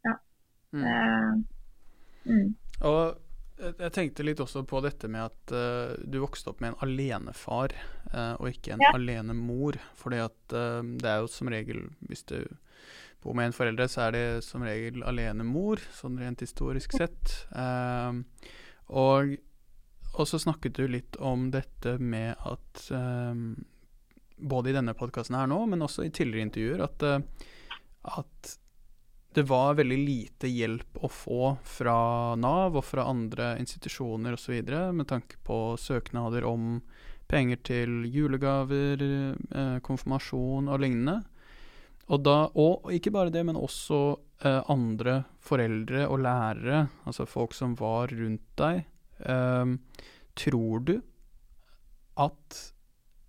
Ja. Mm. Eh, mm. Og jeg- tenkte litt også på dette med at uh, du vokste opp med en alenefar uh, og ikke en Ja. alenemor. Fordi at uh, det er jo som regel, hvis du bor med en forelder, så er det som regel alenemor, sånn rent historisk sett. Og, og så snakket du litt om dette med at både i denne podkasten her nå, men også i tidligere intervjuer, at, eh, at det var veldig lite hjelp å få fra Nav og fra andre institusjoner osv. med tanke på søknader om penger til julegaver, eh, konfirmasjon og lignende. Og, da, og ikke bare det, men også eh, andre foreldre og lærere, altså folk som var rundt deg. Eh, tror du at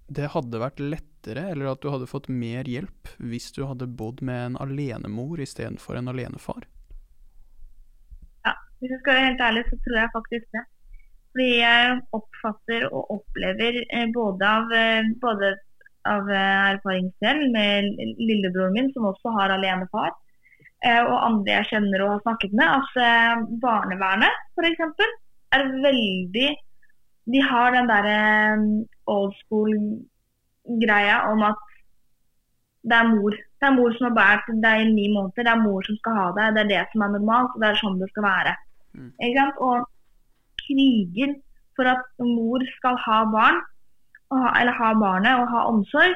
det hadde vært lettere, eller at du hadde fått mer hjelp hvis du hadde bodd med en alenemor istedenfor en alenefar? Hvis jeg skal være helt ærlig, så tror jeg faktisk det. Fordi jeg oppfatter og opplever eh, både av, eh, både av eh, erfaring selv med lillebroren min, som også har alenefar, og andre jeg kjenner og har snakket med, at barnevernet f.eks. er veldig De har den derre old school-greia om at det er mor. Det er mor som har båret deg i ni måneder. Det er mor som skal ha deg. Det er det som er normalt, og det er sånn det skal være. Mm. Og kriger for at mor skal ha barn, ha, eller ha barnet og ha omsorg,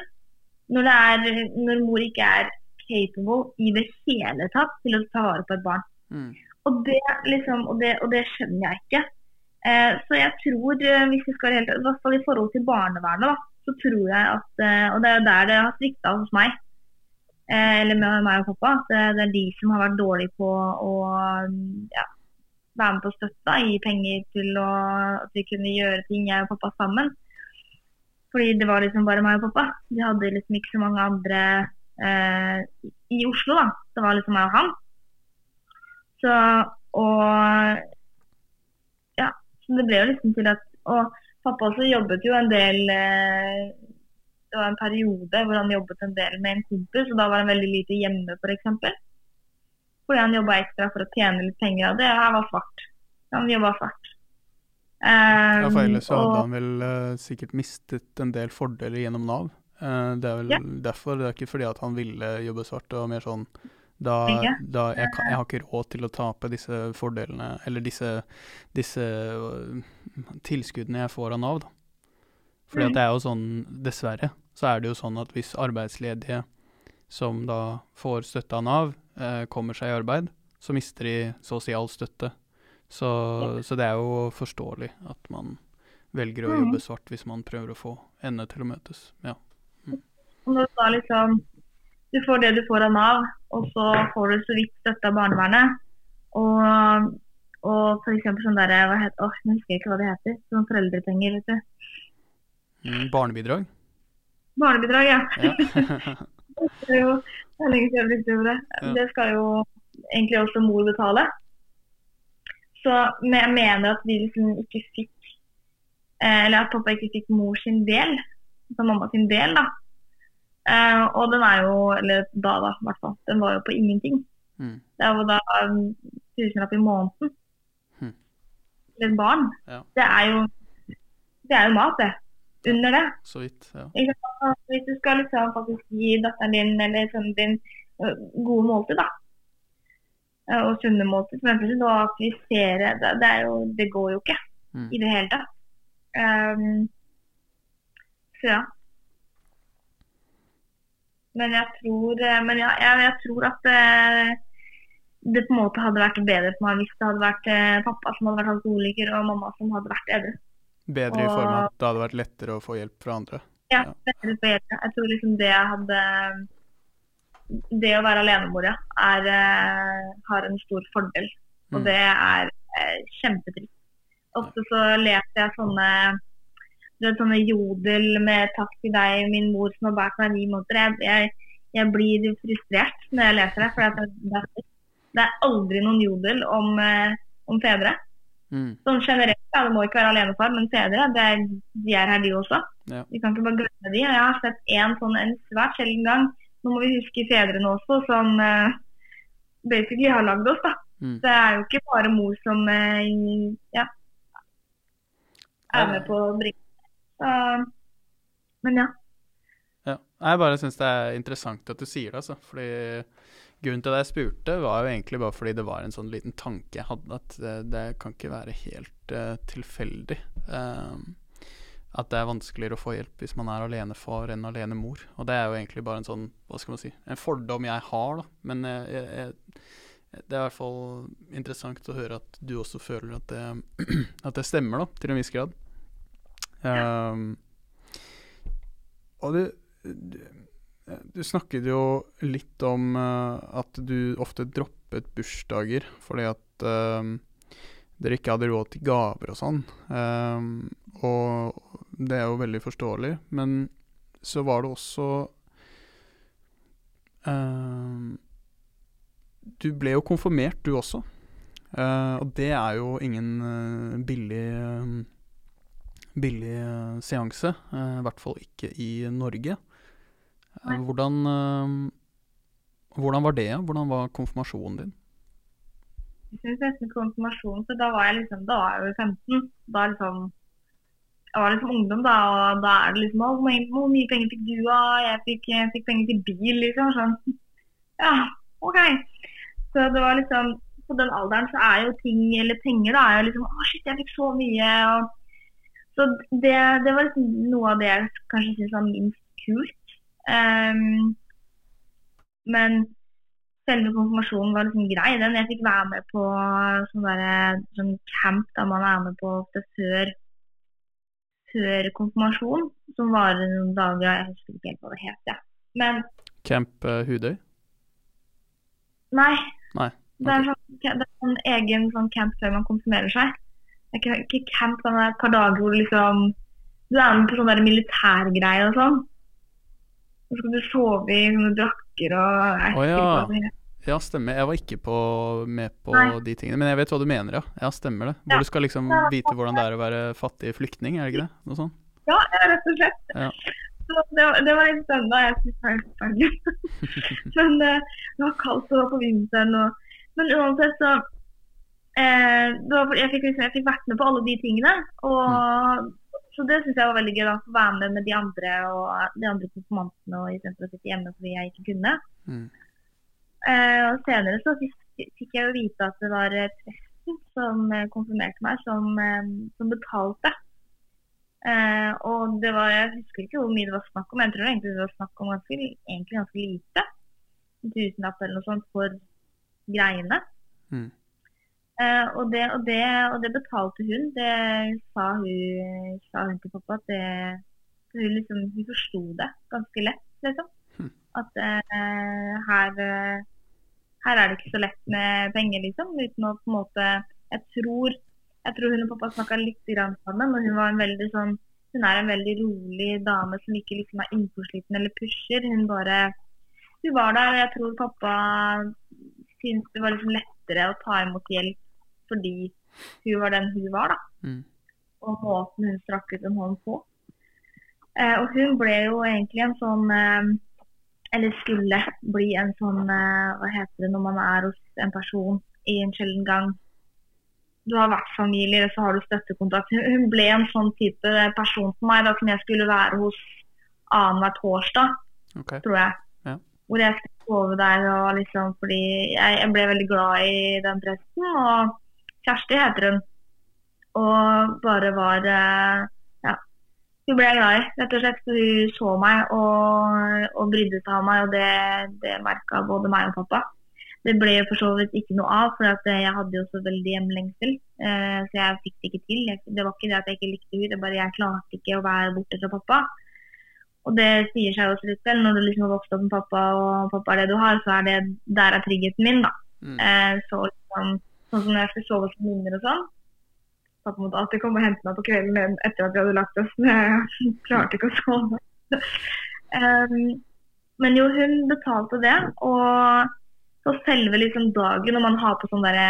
når, det er, når mor ikke er capable i det hele tatt til å ta vare på et barn. Mm. Og det, liksom, og det, og det skjønner jeg ikke. Eh, så jeg tror, eh, hvis vi skal helt, i hvert fall i forhold til barnevernet, da, så tror jeg at eh, Og det er jo der det har svikta hos meg, eller med meg og pappa, at det, er de som har vært dårlige på å ja, være med på støtta, gi penger til å, at vi kunne gjøre ting, jeg og pappa sammen. Fordi det var liksom bare meg og pappa. Vi hadde liksom ikke så mange andre eh, i- Oslo, da. Det var liksom meg og han. Så, og så det ble jo liksom til at Og pappa også jobbet jo en del eh, Det var en periode hvor han jobbet en del med en kompis, og da var han veldig lite hjemme, f.eks. Fordi han jobba ekstra for å tjene litt penger av det. Og her var svart. Han jobba svart. Ja, for ellers så Um, hadde og- han vel uh, sikkert mistet en del fordeler gjennom Nav. Uh, det er vel Ja. derfor, det er ikke fordi at han ville jobbe svart, det var mer sånn da, da jeg, kan, jeg har ikke råd til å tape disse fordelene, eller disse, disse øh, tilskuddene jeg får av Nav, da. Fordi Mm. at det er jo sånn, dessverre, så er det jo sånn at hvis arbeidsledige som da får støtte av Nav, eh, kommer seg i arbeid, så mister de så å si all støtte. Så, så det er jo forståelig at man velger å Mm. jobbe svart hvis man prøver å få endene til å møtes. Ja. Mm. når du da liksom Du får det du får av Nav, og så får du så vidt støtte av barnevernet. Og, og f.eks. sånn derre Hva heter Åh, jeg husker ikke hva det heter. Sånn foreldrepenger, vet du. Mm, barnebidrag? Barnebidrag, ja. Ja. Det er jo det er lenge siden jeg brukte ordet. Ja. Det skal jo egentlig også mor betale. Så men jeg mener at vi liksom ikke fikk eh, Eller at pappa ikke fikk mor sin del, altså mamma sin del, da. Eh, og den er jo Eller da, da, i hvert fall. Den var jo på ingenting. mm. Det er jo da en tusenlapp i måneden mm. til et barn. Ja. Det er jo Det er jo mat, det. Under det. Så vidt, ja. Hvis du skal liksom faktisk gi datteren din eller sønnen din gode måltid, da. Og sunne måltid, Men å aktivisere det, det, jo, det går jo ikke Mm. i det hele tatt. Um, så ja. Men jeg tror, eh, men ja, jeg, jeg tror at eh, det på en måte hadde vært bedre for meg hvis det hadde vært eh, pappa som hadde vært alkoholiker og mamma som hadde vært edru. Bedre i form av at det hadde vært lettere å få hjelp fra andre. Ja, Ja. det er litt bedre. Jeg tror liksom det jeg hadde Det å være alenemor, ja, har en stor fordel. Og Mm. det er kjempetrist. Ofte så leser jeg sånne du vet, sånne jodel med 'takk til deg, min mor som har båret meg ni måneder'. Jeg, jeg, blir frustrert når jeg leser det. For det, det, det er aldri noen jodel om, eh, om fedre. Mm. Sånn generelt, ja, Det må ikke være alenefar, men fedre det er, de er her, de også. Ja. Vi kan ikke bare glemme de. Jeg har sett en sånn en svært sjelden gang. Nå må vi huske fedrene også, som uh, basically har lagd oss. da. Mm. Det er jo ikke bare mor som uh, ja, er med på å bringe uh, Men ja. Ja. Jeg bare syns det er interessant at du sier det, altså. Fordi grunnen til at jeg spurte, var jo egentlig bare fordi det var en sånn liten tanke jeg hadde, at det, det kan ikke være helt uh, tilfeldig. Um, at det er vanskeligere å få hjelp hvis man er alenefar enn alenemor. Og det er jo egentlig bare en sånn, hva skal man si, en fordom jeg har, da. Men uh, jeg, jeg, det er i hvert fall interessant å høre at du også føler at det, at det stemmer, da, til en viss grad. Um, og du, du, du, snakket jo litt om uh, at du ofte droppet bursdager fordi at uh, dere ikke hadde råd til gaver og sånn. Um, og det er jo veldig forståelig. Men så var det også um, Du ble jo konfirmert, du også. Uh, og det er jo ingen billig billig uh, seanse. Uh, I hvert fall ikke i Norge. Uh, hvordan, hvordan var det? Hvordan var konfirmasjonen din? Jeg synes nesten konfirmasjonen, så da var jeg liksom, da var jeg jo 15. Da liksom jeg var liksom ungdom, da, og da er det liksom Hvor mye, hvor mye penger fikk du, av? Jeg fikk, jeg fikk penger til bil, liksom. Sånn. Ja, OK. Så det var liksom På den alderen så er jo ting, eller penger, da, er jo liksom Å, shit, jeg fikk så mye. og så det, det, var liksom noe av det jeg kanskje syns var minst kult. Um, men selve konfirmasjonen var liksom grei. Den jeg fikk være med på sånn, der, sånn camp da man er med på ofte før, før konfirmasjon, som varer noen dager. Jeg husker ikke helt hva det het. Ja. Men Camp uh, Hudøy? Nei. nei. Okay. Det, er sånn, det er en egen sånn camp før man konfirmerer seg ikke, ikke camp, men et par dager hvor liksom du er med på sånn militærgreie og sånn. Så skal du sove i sånne drakker og oh, ja. ja, stemmer. Jeg var ikke på, med på Nei. de tingene, men jeg vet hva du mener, ja. Ja, stemmer det. Hvor ja. du skal liksom vite hvordan det er å være fattig flyktning, er det ikke det? Noe sånt? Ja, rett og slett. Ja. Så det, var, det var litt spennende. Jeg syntes det var helt forferdelig. men uh, det var kaldt og på vinteren. Og, men uansett så Eh, da, jeg, fikk, liksom, jeg, fikk, vært med på alle de tingene. Og, mm. Så det syns jeg var veldig gøy. da, Å være med med de andre og de andre konfirmantene istedenfor å sitte hjemme fordi jeg ikke kunne. Mm. Eh, og Senere så fikk, fikk, jeg jo vite at det var presten som konfirmerte meg, som, eh, som betalte. Eh, og det var, Jeg husker ikke hvor mye det var snakk om, jeg tror egentlig det var snakk om ganske, egentlig ganske lite. En tusenlapp eller noe sånt for greiene. Mm. Uh, og, det, og, det, og, det, betalte hun. Det sa hun, sa hun til pappa. at det, Hun, liksom, hun forsto det ganske lett, liksom. Hm. At uh, her, her, er det ikke så lett med penger, liksom. Uten å på en måte Jeg tror, jeg tror hun og pappa snakka litt grann sammen, og hun var en veldig sånn hun er en veldig rolig dame som ikke liksom er innpåsliten eller pusher. Hun bare Hun var der, og jeg tror pappa syntes det var liksom lettere å ta imot hjelp fordi hun var den hun var, da. Mm. Og måten hun strakk ut en hånd på. Eh, og hun ble jo egentlig en sånn eh, Eller skulle bli en sånn eh, Hva heter det når man er hos en person i en sjelden gang? Du har vært familie, så har du støttekontakt. Hun, hun ble en sånn type person for meg da, som jeg skulle være hos annenhver torsdag, okay. tror jeg. Ja. Hvor jeg skulle sove der og liksom fordi jeg, jeg ble veldig glad i den presten. og Kjersti heter hun. Og bare var eh, Ja. Hun ble glad i, rett og slett. så hun så meg og, og brydde seg av meg, og det, det merka både meg og pappa. Det ble for så vidt ikke noe av, for jeg hadde jo så veldig hjemlengsel. Eh, så jeg fikk det ikke til. Det var ikke det at jeg ikke likte henne, det bare jeg klarte ikke å være borte fra pappa. Og det sier seg også litt selv. Når du liksom har vokst opp med pappa, og pappa er det du har, så er det der er tryggheten min, da. Mm. Eh, så liksom Sånn som når jeg skulle sove hos venninner og sånn. Pappa måtte alltid komme og hente meg på kvelden etter at vi hadde lagt oss. Jeg klarte ikke å sove. um, Men jo, hun betalte det. Og så selve liksom dagen når man har på sånn derre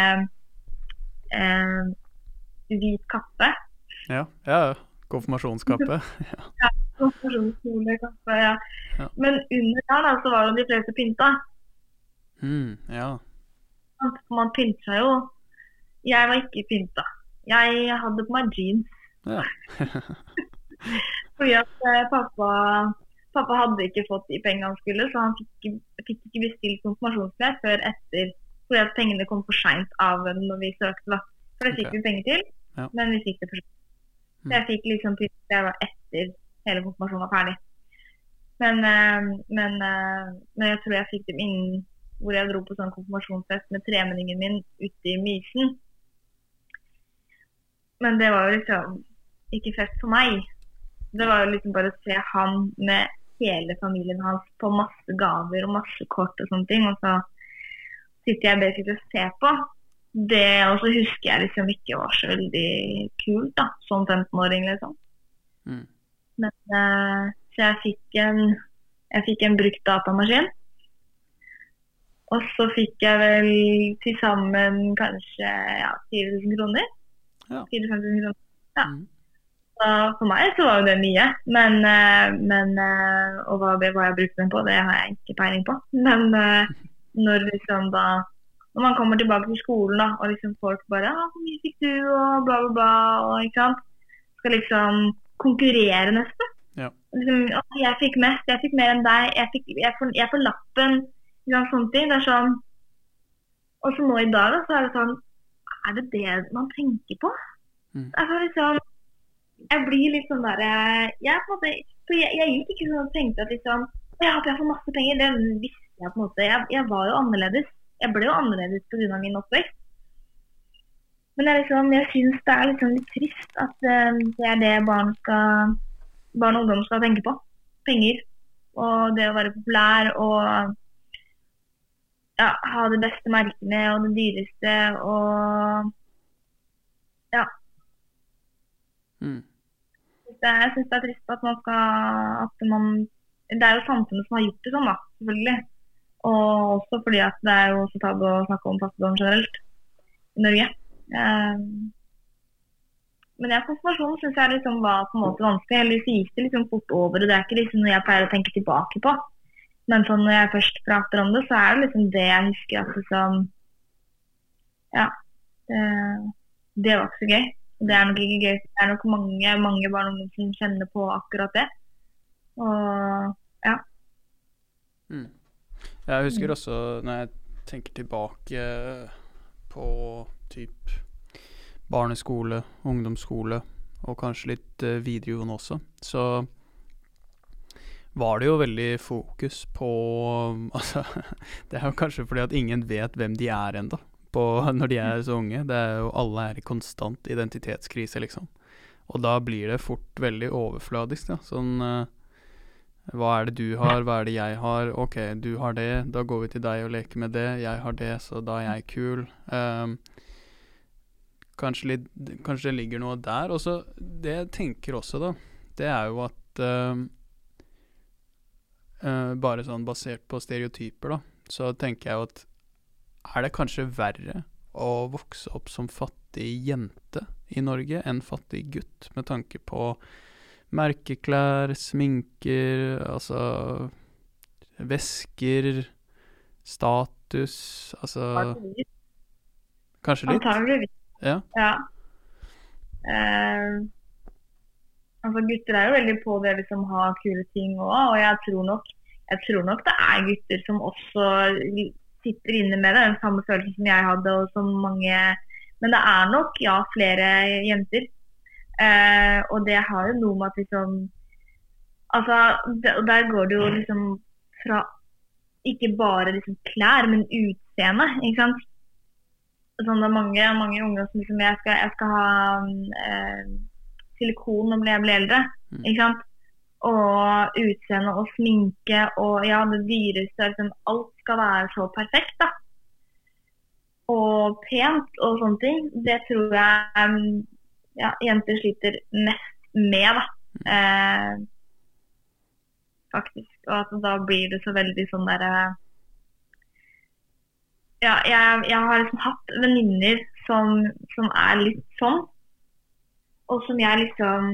eh, hvit kappe Ja, ja. ja. Konfirmasjonskappe. ja. konfirmasjonskjole, ja. Ja. Men under der da, så var jo de fleste pynta. Mm, ja. For Man pynter seg jo. Jeg var ikke pynta. Jeg hadde på meg jeans. ja. Fordi at eh, pappa, pappa hadde ikke fått de pengene han skulle, så han fikk, fikk ikke bestilt konfirmasjonsklær før etter. Fordi at pengene kom for seint av når vi søkte, da. For det fikk okay. vi penger til, Ja. men vi fikk det for sent. Så jeg fikk liksom til det var etter hele konfirmasjonen var ferdig. Men, eh, men, eh, men jeg tror jeg fikk dem inn hvor jeg dro på sånn konfirmasjonsfest med tremenningen min ute i Mysen. Men det var jo liksom ikke fest for meg. Det var jo liksom bare å se han med hele familien hans på masse gaver og masse kort og sånne ting. Og så sitter jeg basically og ser på. Det også husker jeg liksom ikke var så veldig kult da, som 15-åring liksom. Mm. Men eh, så jeg fikk en, jeg fikk en brukt datamaskin. Og så fikk jeg vel til sammen kanskje ja, 4000 kroner. Ja. 4000 kroner. Ja. Mm. Så for meg så var jo det mye. Men, eh, men eh, Og hva, hva jeg brukte den på, det har jeg ikke peiling på. Men eh, når liksom da Når man kommer tilbake til skolen da, og liksom folk bare ah, 'Hvor mye fikk du?' og bla, bla, bla. og ikke sant? Skal liksom konkurrere nesten. Ja. Liksom, 'Jeg fikk mest, jeg fikk mer enn deg, jeg, fikk, jeg, får, jeg får lappen' sant, Sånne ting. Det er sånn Og så nå i dag da, så er det sånn Er det det man tenker på? Mm. Altså liksom jeg blir litt sånn derre jeg, på måte, jeg, jeg gikk ikke sånn og tenkte at liksom «Å, Jeg håper jeg får masse penger. Det visste jeg på en måte. Jeg, jeg var jo annerledes. Jeg ble jo annerledes pga. min oppvekst. Men jeg, liksom, jeg syns det er liksom litt trist at eh, det er det barn, skal, barn og ungdom skal tenke på. Penger. Og det å være populær og ja, ha de beste merkene og det dyreste og Mm. det, jeg syns det er trist at man skal at man, Det er jo samfunnet som har gjort det sånn, da, selvfølgelig. Og også fordi at det er jo så tabu å snakke om fattigdom generelt i Norge. Eh, men ja, konfirmasjonen syns jeg liksom var på en måte vanskelig. Eller Heldigvis gikk det liksom fort over. og Det er ikke liksom noe jeg pleier å tenke tilbake på. Men sånn når jeg først prater om det, så er det liksom det jeg husker at liksom Ja. Det, det var ikke så gøy. Det er nok ikke gøy. Det er nok mange, mange barn og ungdom som kjenner på akkurat det. Og ja. Mm. Jeg husker også når jeg tenker tilbake på typ barneskole, ungdomsskole og kanskje litt eh, videregående også, så var det jo veldig fokus på Altså, det er jo kanskje fordi at ingen vet hvem de er ennå når de er så unge. Det er jo Alle er i konstant identitetskrise, liksom. Og da blir det fort veldig overfladisk, da. Sånn uh, hva er det du har, hva er det jeg har? Ok, du har det, da går vi til deg og leker med det. Jeg har det, så da er jeg kul. Um, kanskje, litt, kanskje det ligger noe der. Og så det jeg tenker også, da, det er jo at ehm, eh, Bare sånn basert på stereotyper, da, så tenker jeg jo at er det kanskje verre å vokse opp som fattig jente i Norge enn fattig gutt, med tanke på merkeklær, sminker, altså vesker, status Altså Kanskje litt? Antageligvis. Ja. Ja. Eh, altså gutter er jo veldig på det liksom ha kule ting òg, og jeg tror, nok, jeg tror nok det er gutter som også sitter inne med det, den samme følelsen som jeg hadde og som mange Men det er nok, ja, flere jenter. Eh, og det har jo noe med at liksom Altså, det, der går det jo liksom fra ikke bare liksom klær, men utseende, ikke sant. Sånn det er mange, mange unge som liksom jeg skal, jeg skal ha eh, silikon når jeg blir eldre. Mm. ikke sant? Og utseende og sminke og ja, det dyreste liksom, Alt skal være så perfekt, da. Og pent og sånne ting. Det tror jeg ja, jenter sliter mest med, da. Eh, faktisk. og at da blir det så veldig sånn derre Ja, jeg, jeg, har liksom hatt venninner som, som, er litt sånn, og som jeg liksom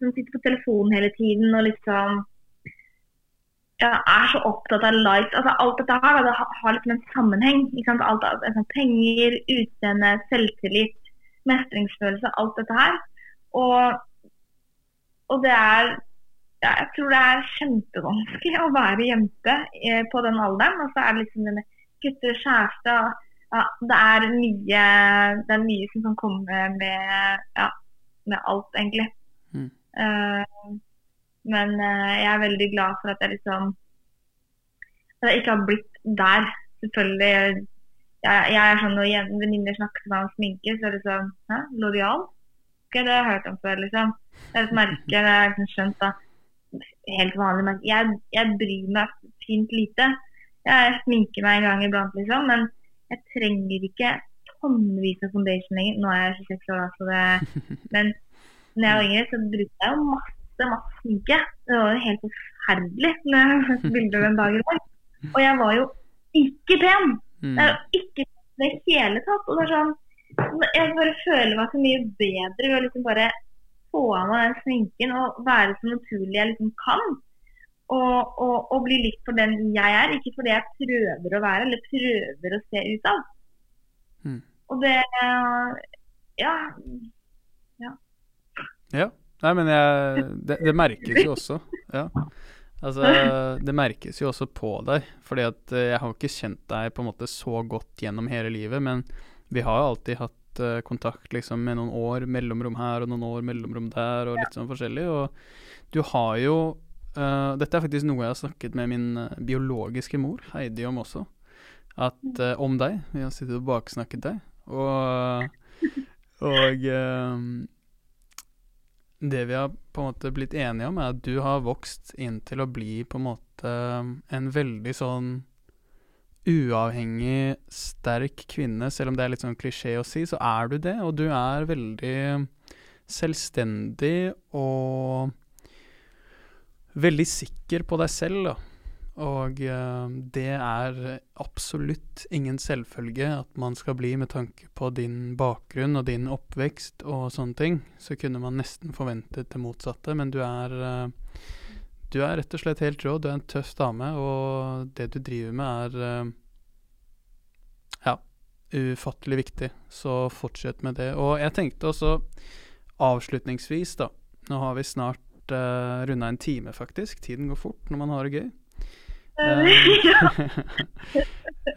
Som sitter på telefonen hele tiden og liksom ja, er så opptatt av likes. Altså, alt dette her det har liksom en sammenheng. Alt, altså, penger, utseende, selvtillit, mestringsfølelse, alt dette her. Og, og det er ja, jeg tror det er kjempevanskelig å være jente eh, på den alderen. Og så er det liksom denne gutter, og kjæreste ja, det, er mye, det er mye som kan komme med, ja, med alt, egentlig. Mm. Uh, men uh, jeg er veldig glad for at jeg liksom at jeg ikke har blitt der. Selvfølgelig. Jeg, jeg er sånn Når venninner snakker til meg om sminke, så er det sånn Hæ? Loreal? Det har jeg hørt om før, liksom. Det er et merke. Det er liksom skjønt, da helt vanlig merke. Jeg, jeg, bryr meg fint lite. Jeg sminker meg en gang iblant, liksom, men jeg trenger ikke tonnevis av foundation lenger. Nå er jeg 26 år, så det Men når jeg var yngre, så brukte jeg jo masse, masse sminke. Det var jo helt forferdelig når jeg bilder den dagen dag Og jeg var jo ikke pen. Mm. Det er jo ikke det hele tatt. Og det er sånn Jeg bare føler meg så mye bedre ved å liksom bare få av meg den sminken og være så naturlig jeg liksom kan. Og, og, og, bli litt for den jeg er, ikke for det jeg prøver å være eller prøver å se ut av. Mm. Og det Ja. Ja. ja. Nei, men jeg, det, det, merkes jo også. Ja. Altså, det merkes jo også på deg. fordi at eh, jeg har ikke kjent deg på en måte så godt gjennom hele livet, men vi har jo alltid hatt uh, kontakt liksom, med noen år mellomrom her og noen år mellomrom der, og litt sånn forskjellig. Og du har jo uh, Dette er faktisk noe jeg har snakket med min uh, biologiske mor, Heidi, om også. At, om deg. Vi har sittet og baksnakket deg. Og, og det vi har på en måte blitt enige om, er at du har vokst inn til å bli på en måte en veldig sånn uavhengig, sterk kvinne, selv om det er litt sånn klisjé å si, så er du det. Og du er veldig selvstendig og veldig sikker på deg selv, da. Og uh, det er absolutt ingen selvfølge at man skal bli med tanke på din bakgrunn og din oppvekst og sånne ting. Så kunne man nesten forventet det motsatte, men du er uh, du er rett og slett helt rå. Du er en tøff dame, og det du driver med, er uh, ja, ufattelig viktig. Så fortsett med det. Og jeg tenkte også avslutningsvis, da Nå har vi snart uh, runda en time, faktisk. Tiden går fort når man har det gøy.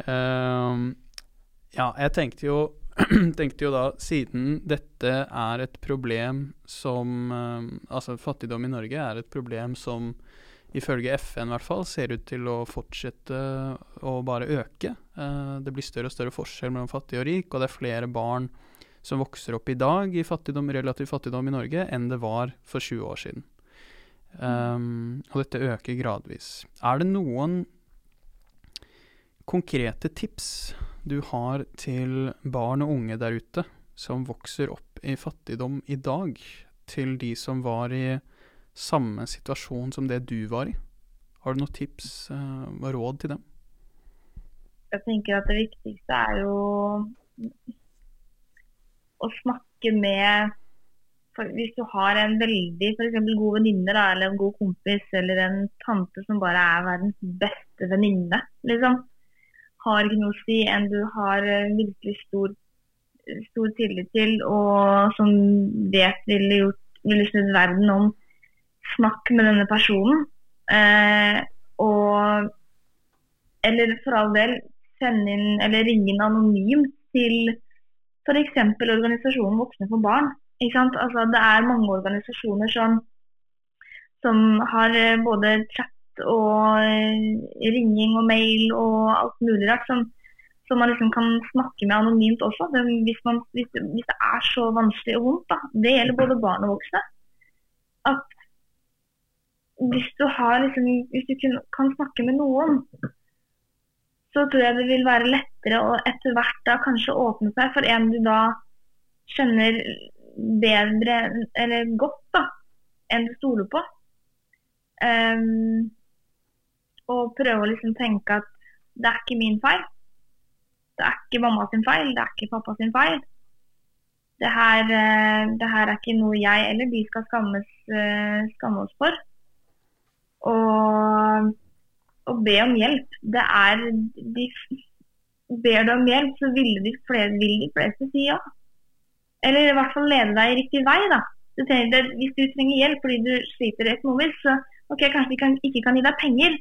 Um, ja, jeg tenkte jo tenkte jo da, siden dette er et problem som Altså fattigdom i Norge er et problem som ifølge FN i hvert fall, ser ut til å fortsette å bare øke. Eh, det blir større og større forskjell mellom fattig og rik, og det er flere barn som vokser opp i dag i fattigdom, relativ fattigdom i Norge, enn det var for 20 år siden. Um, og dette øker gradvis. Er det noen konkrete tips du har til barn og unge der ute som vokser opp i fattigdom i dag, til de som var i samme situasjon som det du var i. Har du noen tips uh, og råd til dem? Jeg tenker at det viktigste er jo å snakke med Hvis du har en veldig for god venninne eller en god kompis eller en tante som bare er verdens beste venninne, liksom, har ikke noe å si enn du har virkelig stor, stor tillit til, og som vet ville gjort ville snudd verden om snakk med denne personen. Eh, og Eller for all del sende inn eller ringe inn anonymt til f.eks. organisasjonen Voksne for barn. Altså, det er mange organisasjoner som, som har eh, både chat og eh, ringing og mail og alt mulig rart som, som man liksom kan snakke med anonymt også. Det, hvis, man, hvis, hvis, det er så vanskelig og vondt. Da. Det gjelder både barn og voksne. At hvis du, har, liksom, hvis du kan snakke med noen, så tror jeg det vil være lettere å etter hvert da kanskje åpne seg for en du da kjenner bedre eller godt da, enn du stoler på. Um, og prøve å liksom tenke at det er ikke min feil. Det er ikke mamma sin feil, det er ikke pappa sin feil. Det her, eh, det her er ikke noe jeg eller de skal skammes, eh, skamme oss for. Og be om hjelp, det er de, Ber du om hjelp, så vil de, fleste, vil de fleste si ja. Eller i hvert fall lede deg i riktig vei, da. Du trenger, hvis du trenger hjelp fordi du sliter økonomisk, så ok, kanskje de kan, ikke kan gi deg penger,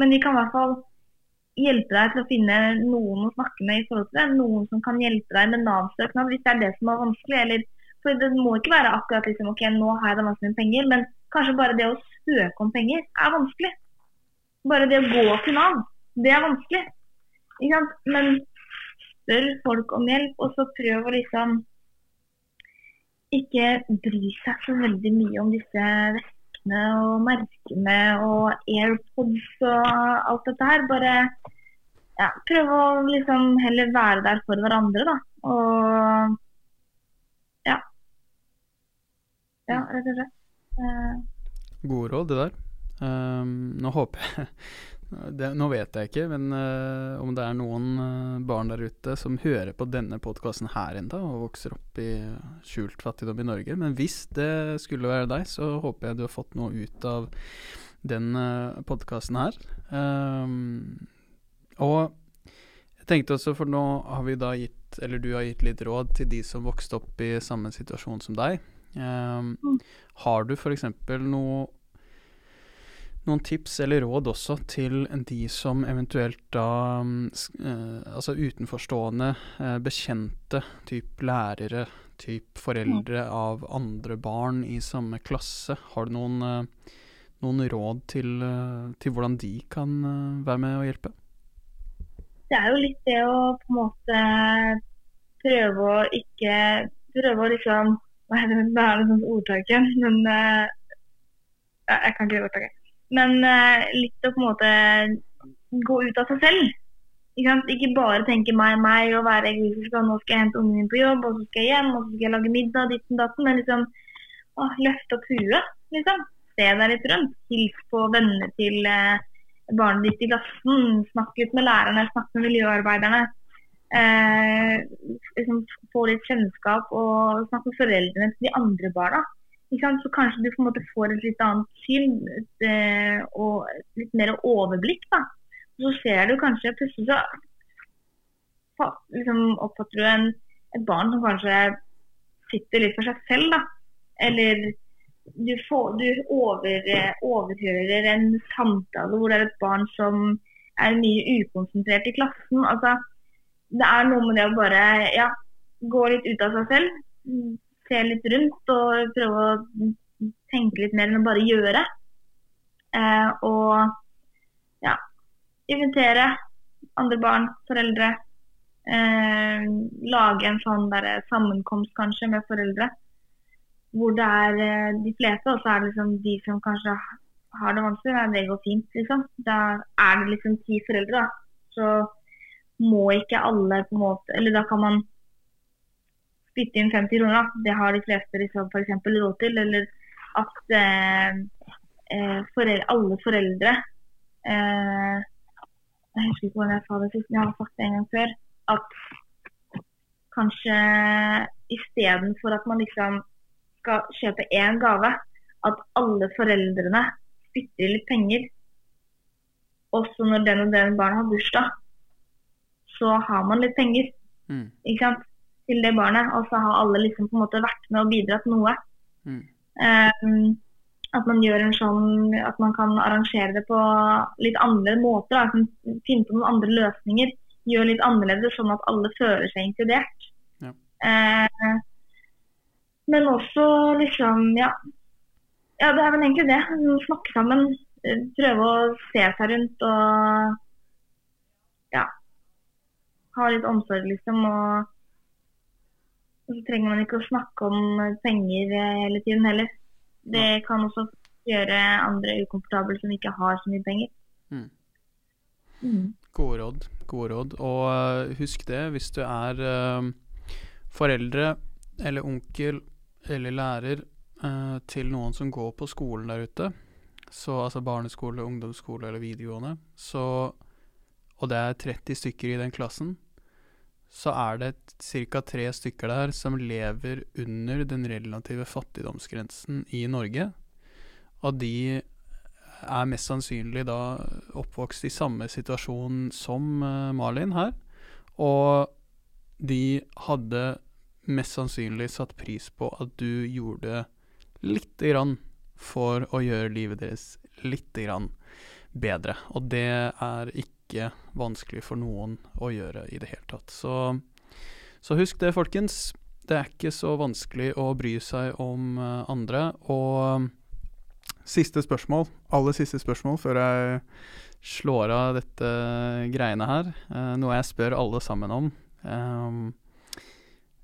men de kan i hvert fall hjelpe deg til å finne noen å snakke med i forhold til det. Noen som kan hjelpe deg med Nav-søknad hvis det er det som er vanskelig. Eller, for det må ikke være akkurat liksom, ok, nå har jeg det vanskelig med penger, men kanskje bare det å søke om penger er vanskelig. Bare det å gå til Nav, det er vanskelig. Men spør folk om hjelp, og så prøv å liksom ikke bry seg så veldig mye om disse vestene og merkene og AirPods og alt dette her. Bare ja, prøve å liksom heller være der for hverandre, da. Og ja. Ja, rett og slett. Uh, Gode råd, det der. Um, nå håper jeg det, Nå vet jeg ikke, men uh, om det er noen uh, barn der ute som hører på denne podkasten her enda og vokser opp i skjult fattigdom i Norge. Men hvis det skulle være deg, så håper jeg du har fått noe ut av den uh, podkasten her. Um, og jeg tenkte også, for nå har vi da gitt, eller du har gitt litt råd til de som vokste opp i samme situasjon som deg. Um. Har du f.eks. noe noen tips eller råd også til de som eventuelt da eh, Altså utenforstående, eh, bekjente, typ lærere, typ foreldre av andre barn i samme klasse. Har du noen, eh, noen råd til, til, hvordan de kan være med og hjelpe? Det er jo litt det å på en måte prøve å ikke Prøve å liksom Hva er det, det er liksom ordtaket, men jeg kan ikke ordtaket. Men uh, litt å på en måte gå ut av seg selv. Ikke, ikke bare tenke meg, meg og være egoistisk og nå skal jeg hente ungen min på jobb, og så skal jeg hjem, og så skal jeg lage middag, ditt og datt. Men liksom å, løfte opp huet, liksom. Se deg litt rundt. Hils på venner til uh, barnet ditt i klassen. Snakk litt med lærerne, snakk med miljøarbeiderne. Eh, liksom få litt kjennskap og snakke med foreldrene til de andre barna. Så kanskje du på en måte får et litt annet syn eh, og litt mer overblikk. da. Så ser du kanskje plutselig så liksom, oppfatter du en, et barn som kanskje sitter litt for seg selv. da. Eller du, får, du over, overhører en samtale hvor det er et barn som er mye ukonsentrert i klassen. altså Det er noe med det å bare ja, gå litt ut av seg selv se litt rundt og prøve å tenke litt mer enn å bare gjøre. Eh, og ja, invitere andre barn, foreldre. Eh, lage en sånn der sammenkomst kanskje med foreldre. Hvor det er eh, de fleste, og så er det liksom de som kanskje har det vanskelig. Ja, det går fint, liksom. Da er det liksom ti foreldre, da. Så må ikke alle på en måte Eller da kan man spytte inn 50 kroner. Det har de fleste liksom f.eks. råd til. Eller at eh, eh, foreldre, alle foreldre eh, Jeg husker ikke hvordan jeg sa det sist, men jeg har sagt det en gang før. At kanskje istedenfor at man liksom skal kjøpe én gave, at alle foreldrene spytter i litt penger. Også når den og den barnet har bursdag, så har man litt penger. Mm. Ikke sant? Til det barnet. Og så har alle liksom på en måte vært med og bidratt noe. Mm. Um, at man gjør en sånn At man kan arrangere det på litt andre måter. Da. Finne på noen andre løsninger. Gjøre litt annerledes, sånn at alle føler seg inkludert. Ja. Uh, men også liksom Ja. Ja, det er vel egentlig det. Snakke sammen. Prøve å se seg rundt og ja. Ha litt omsorg, liksom. Og så trenger man ikke å snakke om penger eh, hele tiden heller. Det kan også gjøre andre ukomfortable som ikke har så mye penger. Mm. Mm. Gode råd. Gode råd. Og uh, husk det, hvis du er uh, foreldre eller onkel eller lærer uh, til noen som går på skolen der ute, så altså barneskole, ungdomsskole eller videregående, så Og det er 30 stykker i den klassen, så er det ca. tre stykker der som lever under den relative fattigdomsgrensen i Norge. Og de er mest sannsynlig da oppvokst i samme situasjon som uh, Malin her. Og de hadde mest sannsynlig satt pris på at du gjorde lite grann for å gjøre livet deres lite grann bedre. Og det er ikke vanskelig for noen å gjøre i det hele tatt. Så, så husk det, folkens. Det er ikke så vanskelig å bry seg om uh, andre. Og siste spørsmål, aller siste spørsmål før jeg slår av dette greiene her. Uh, noe jeg spør alle sammen om. Um,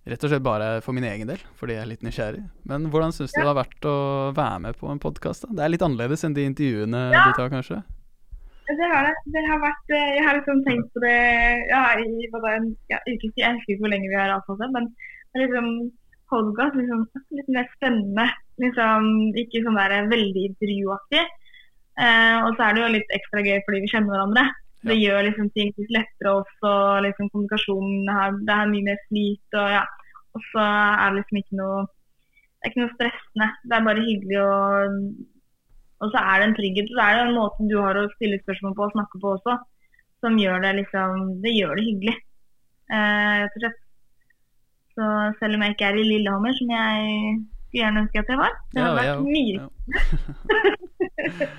rett og slett bare for min egen del, fordi jeg er litt nysgjerrig. Men hvordan syns du det har vært å være med på en podkast? Det er litt annerledes enn de intervjuene ja. du tar, kanskje? Det har det. Det har vært eh, Jeg har liksom tenkt på det ja, i både en ja, uke siden. Jeg husker ikke hvor lenge vi har avtalt det, men liksom podkast liksom, litt mer spennende. Liksom, ikke sånn der veldig intervjuaktig. Eh, og så er det jo litt ekstra gøy fordi vi kjenner hverandre. Det ja. gjør liksom ting litt lettere også. Liksom, kommunikasjonen her, det er mye mer flyt. Og, ja. og så er det liksom ikke noe Det er ikke noe stressende. Det er bare hyggelig å Og så er det en trygghet. Så er det en måte du har å stille spørsmål på og snakke på også, som gjør det liksom Det gjør det hyggelig, eh, rett og slett. Så selv om jeg ikke er i Lillehammer, som jeg skulle gjerne ønske at jeg var, det har ja, vært mye. Ja. ja.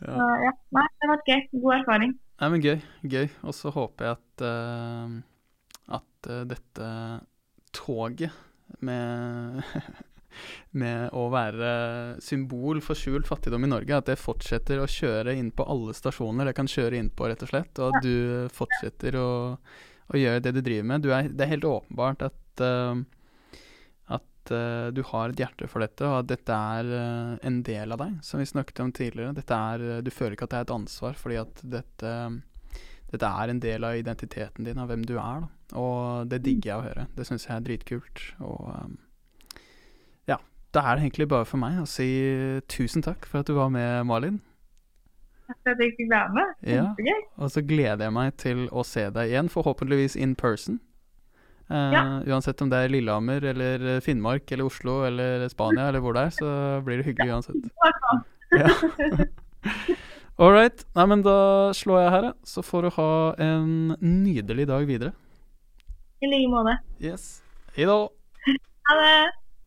Så, ja. Nei, det har vært gøy. God erfaring. Nei, men gøy. Gøy. Og så håper jeg at, uh, at uh, dette toget med med å være symbol for skjult fattigdom i Norge, at det fortsetter å kjøre inn på alle stasjoner det kan kjøre inn på, rett og slett. Og at du fortsetter å, å gjøre det du driver med. Du er, det er helt åpenbart at uh, uh, du har et hjerte for dette, og at dette er uh, en del av deg, som vi snakket om tidligere. Er, du føler ikke at det er et ansvar, fordi at dette, dette er en del av identiteten din, av hvem du er. Da. Og det digger jeg å høre. Det syns jeg er dritkult. Og um, da er det egentlig bare for meg å si tusen takk for at du var med, Malin. Takk for at jeg fikk være med. Ja, og så gleder jeg meg til å se deg igjen, forhåpentligvis in person. Uh, ja. Uansett om det er Lillehammer eller eh, Finnmark eller Oslo eller Spania eller hvor det er, så blir det hyggelig uansett. Ja. All right. Nei, men da slår jeg her, så får du ha en nydelig dag videre. I like måte. Yes. Hei da. Ha det.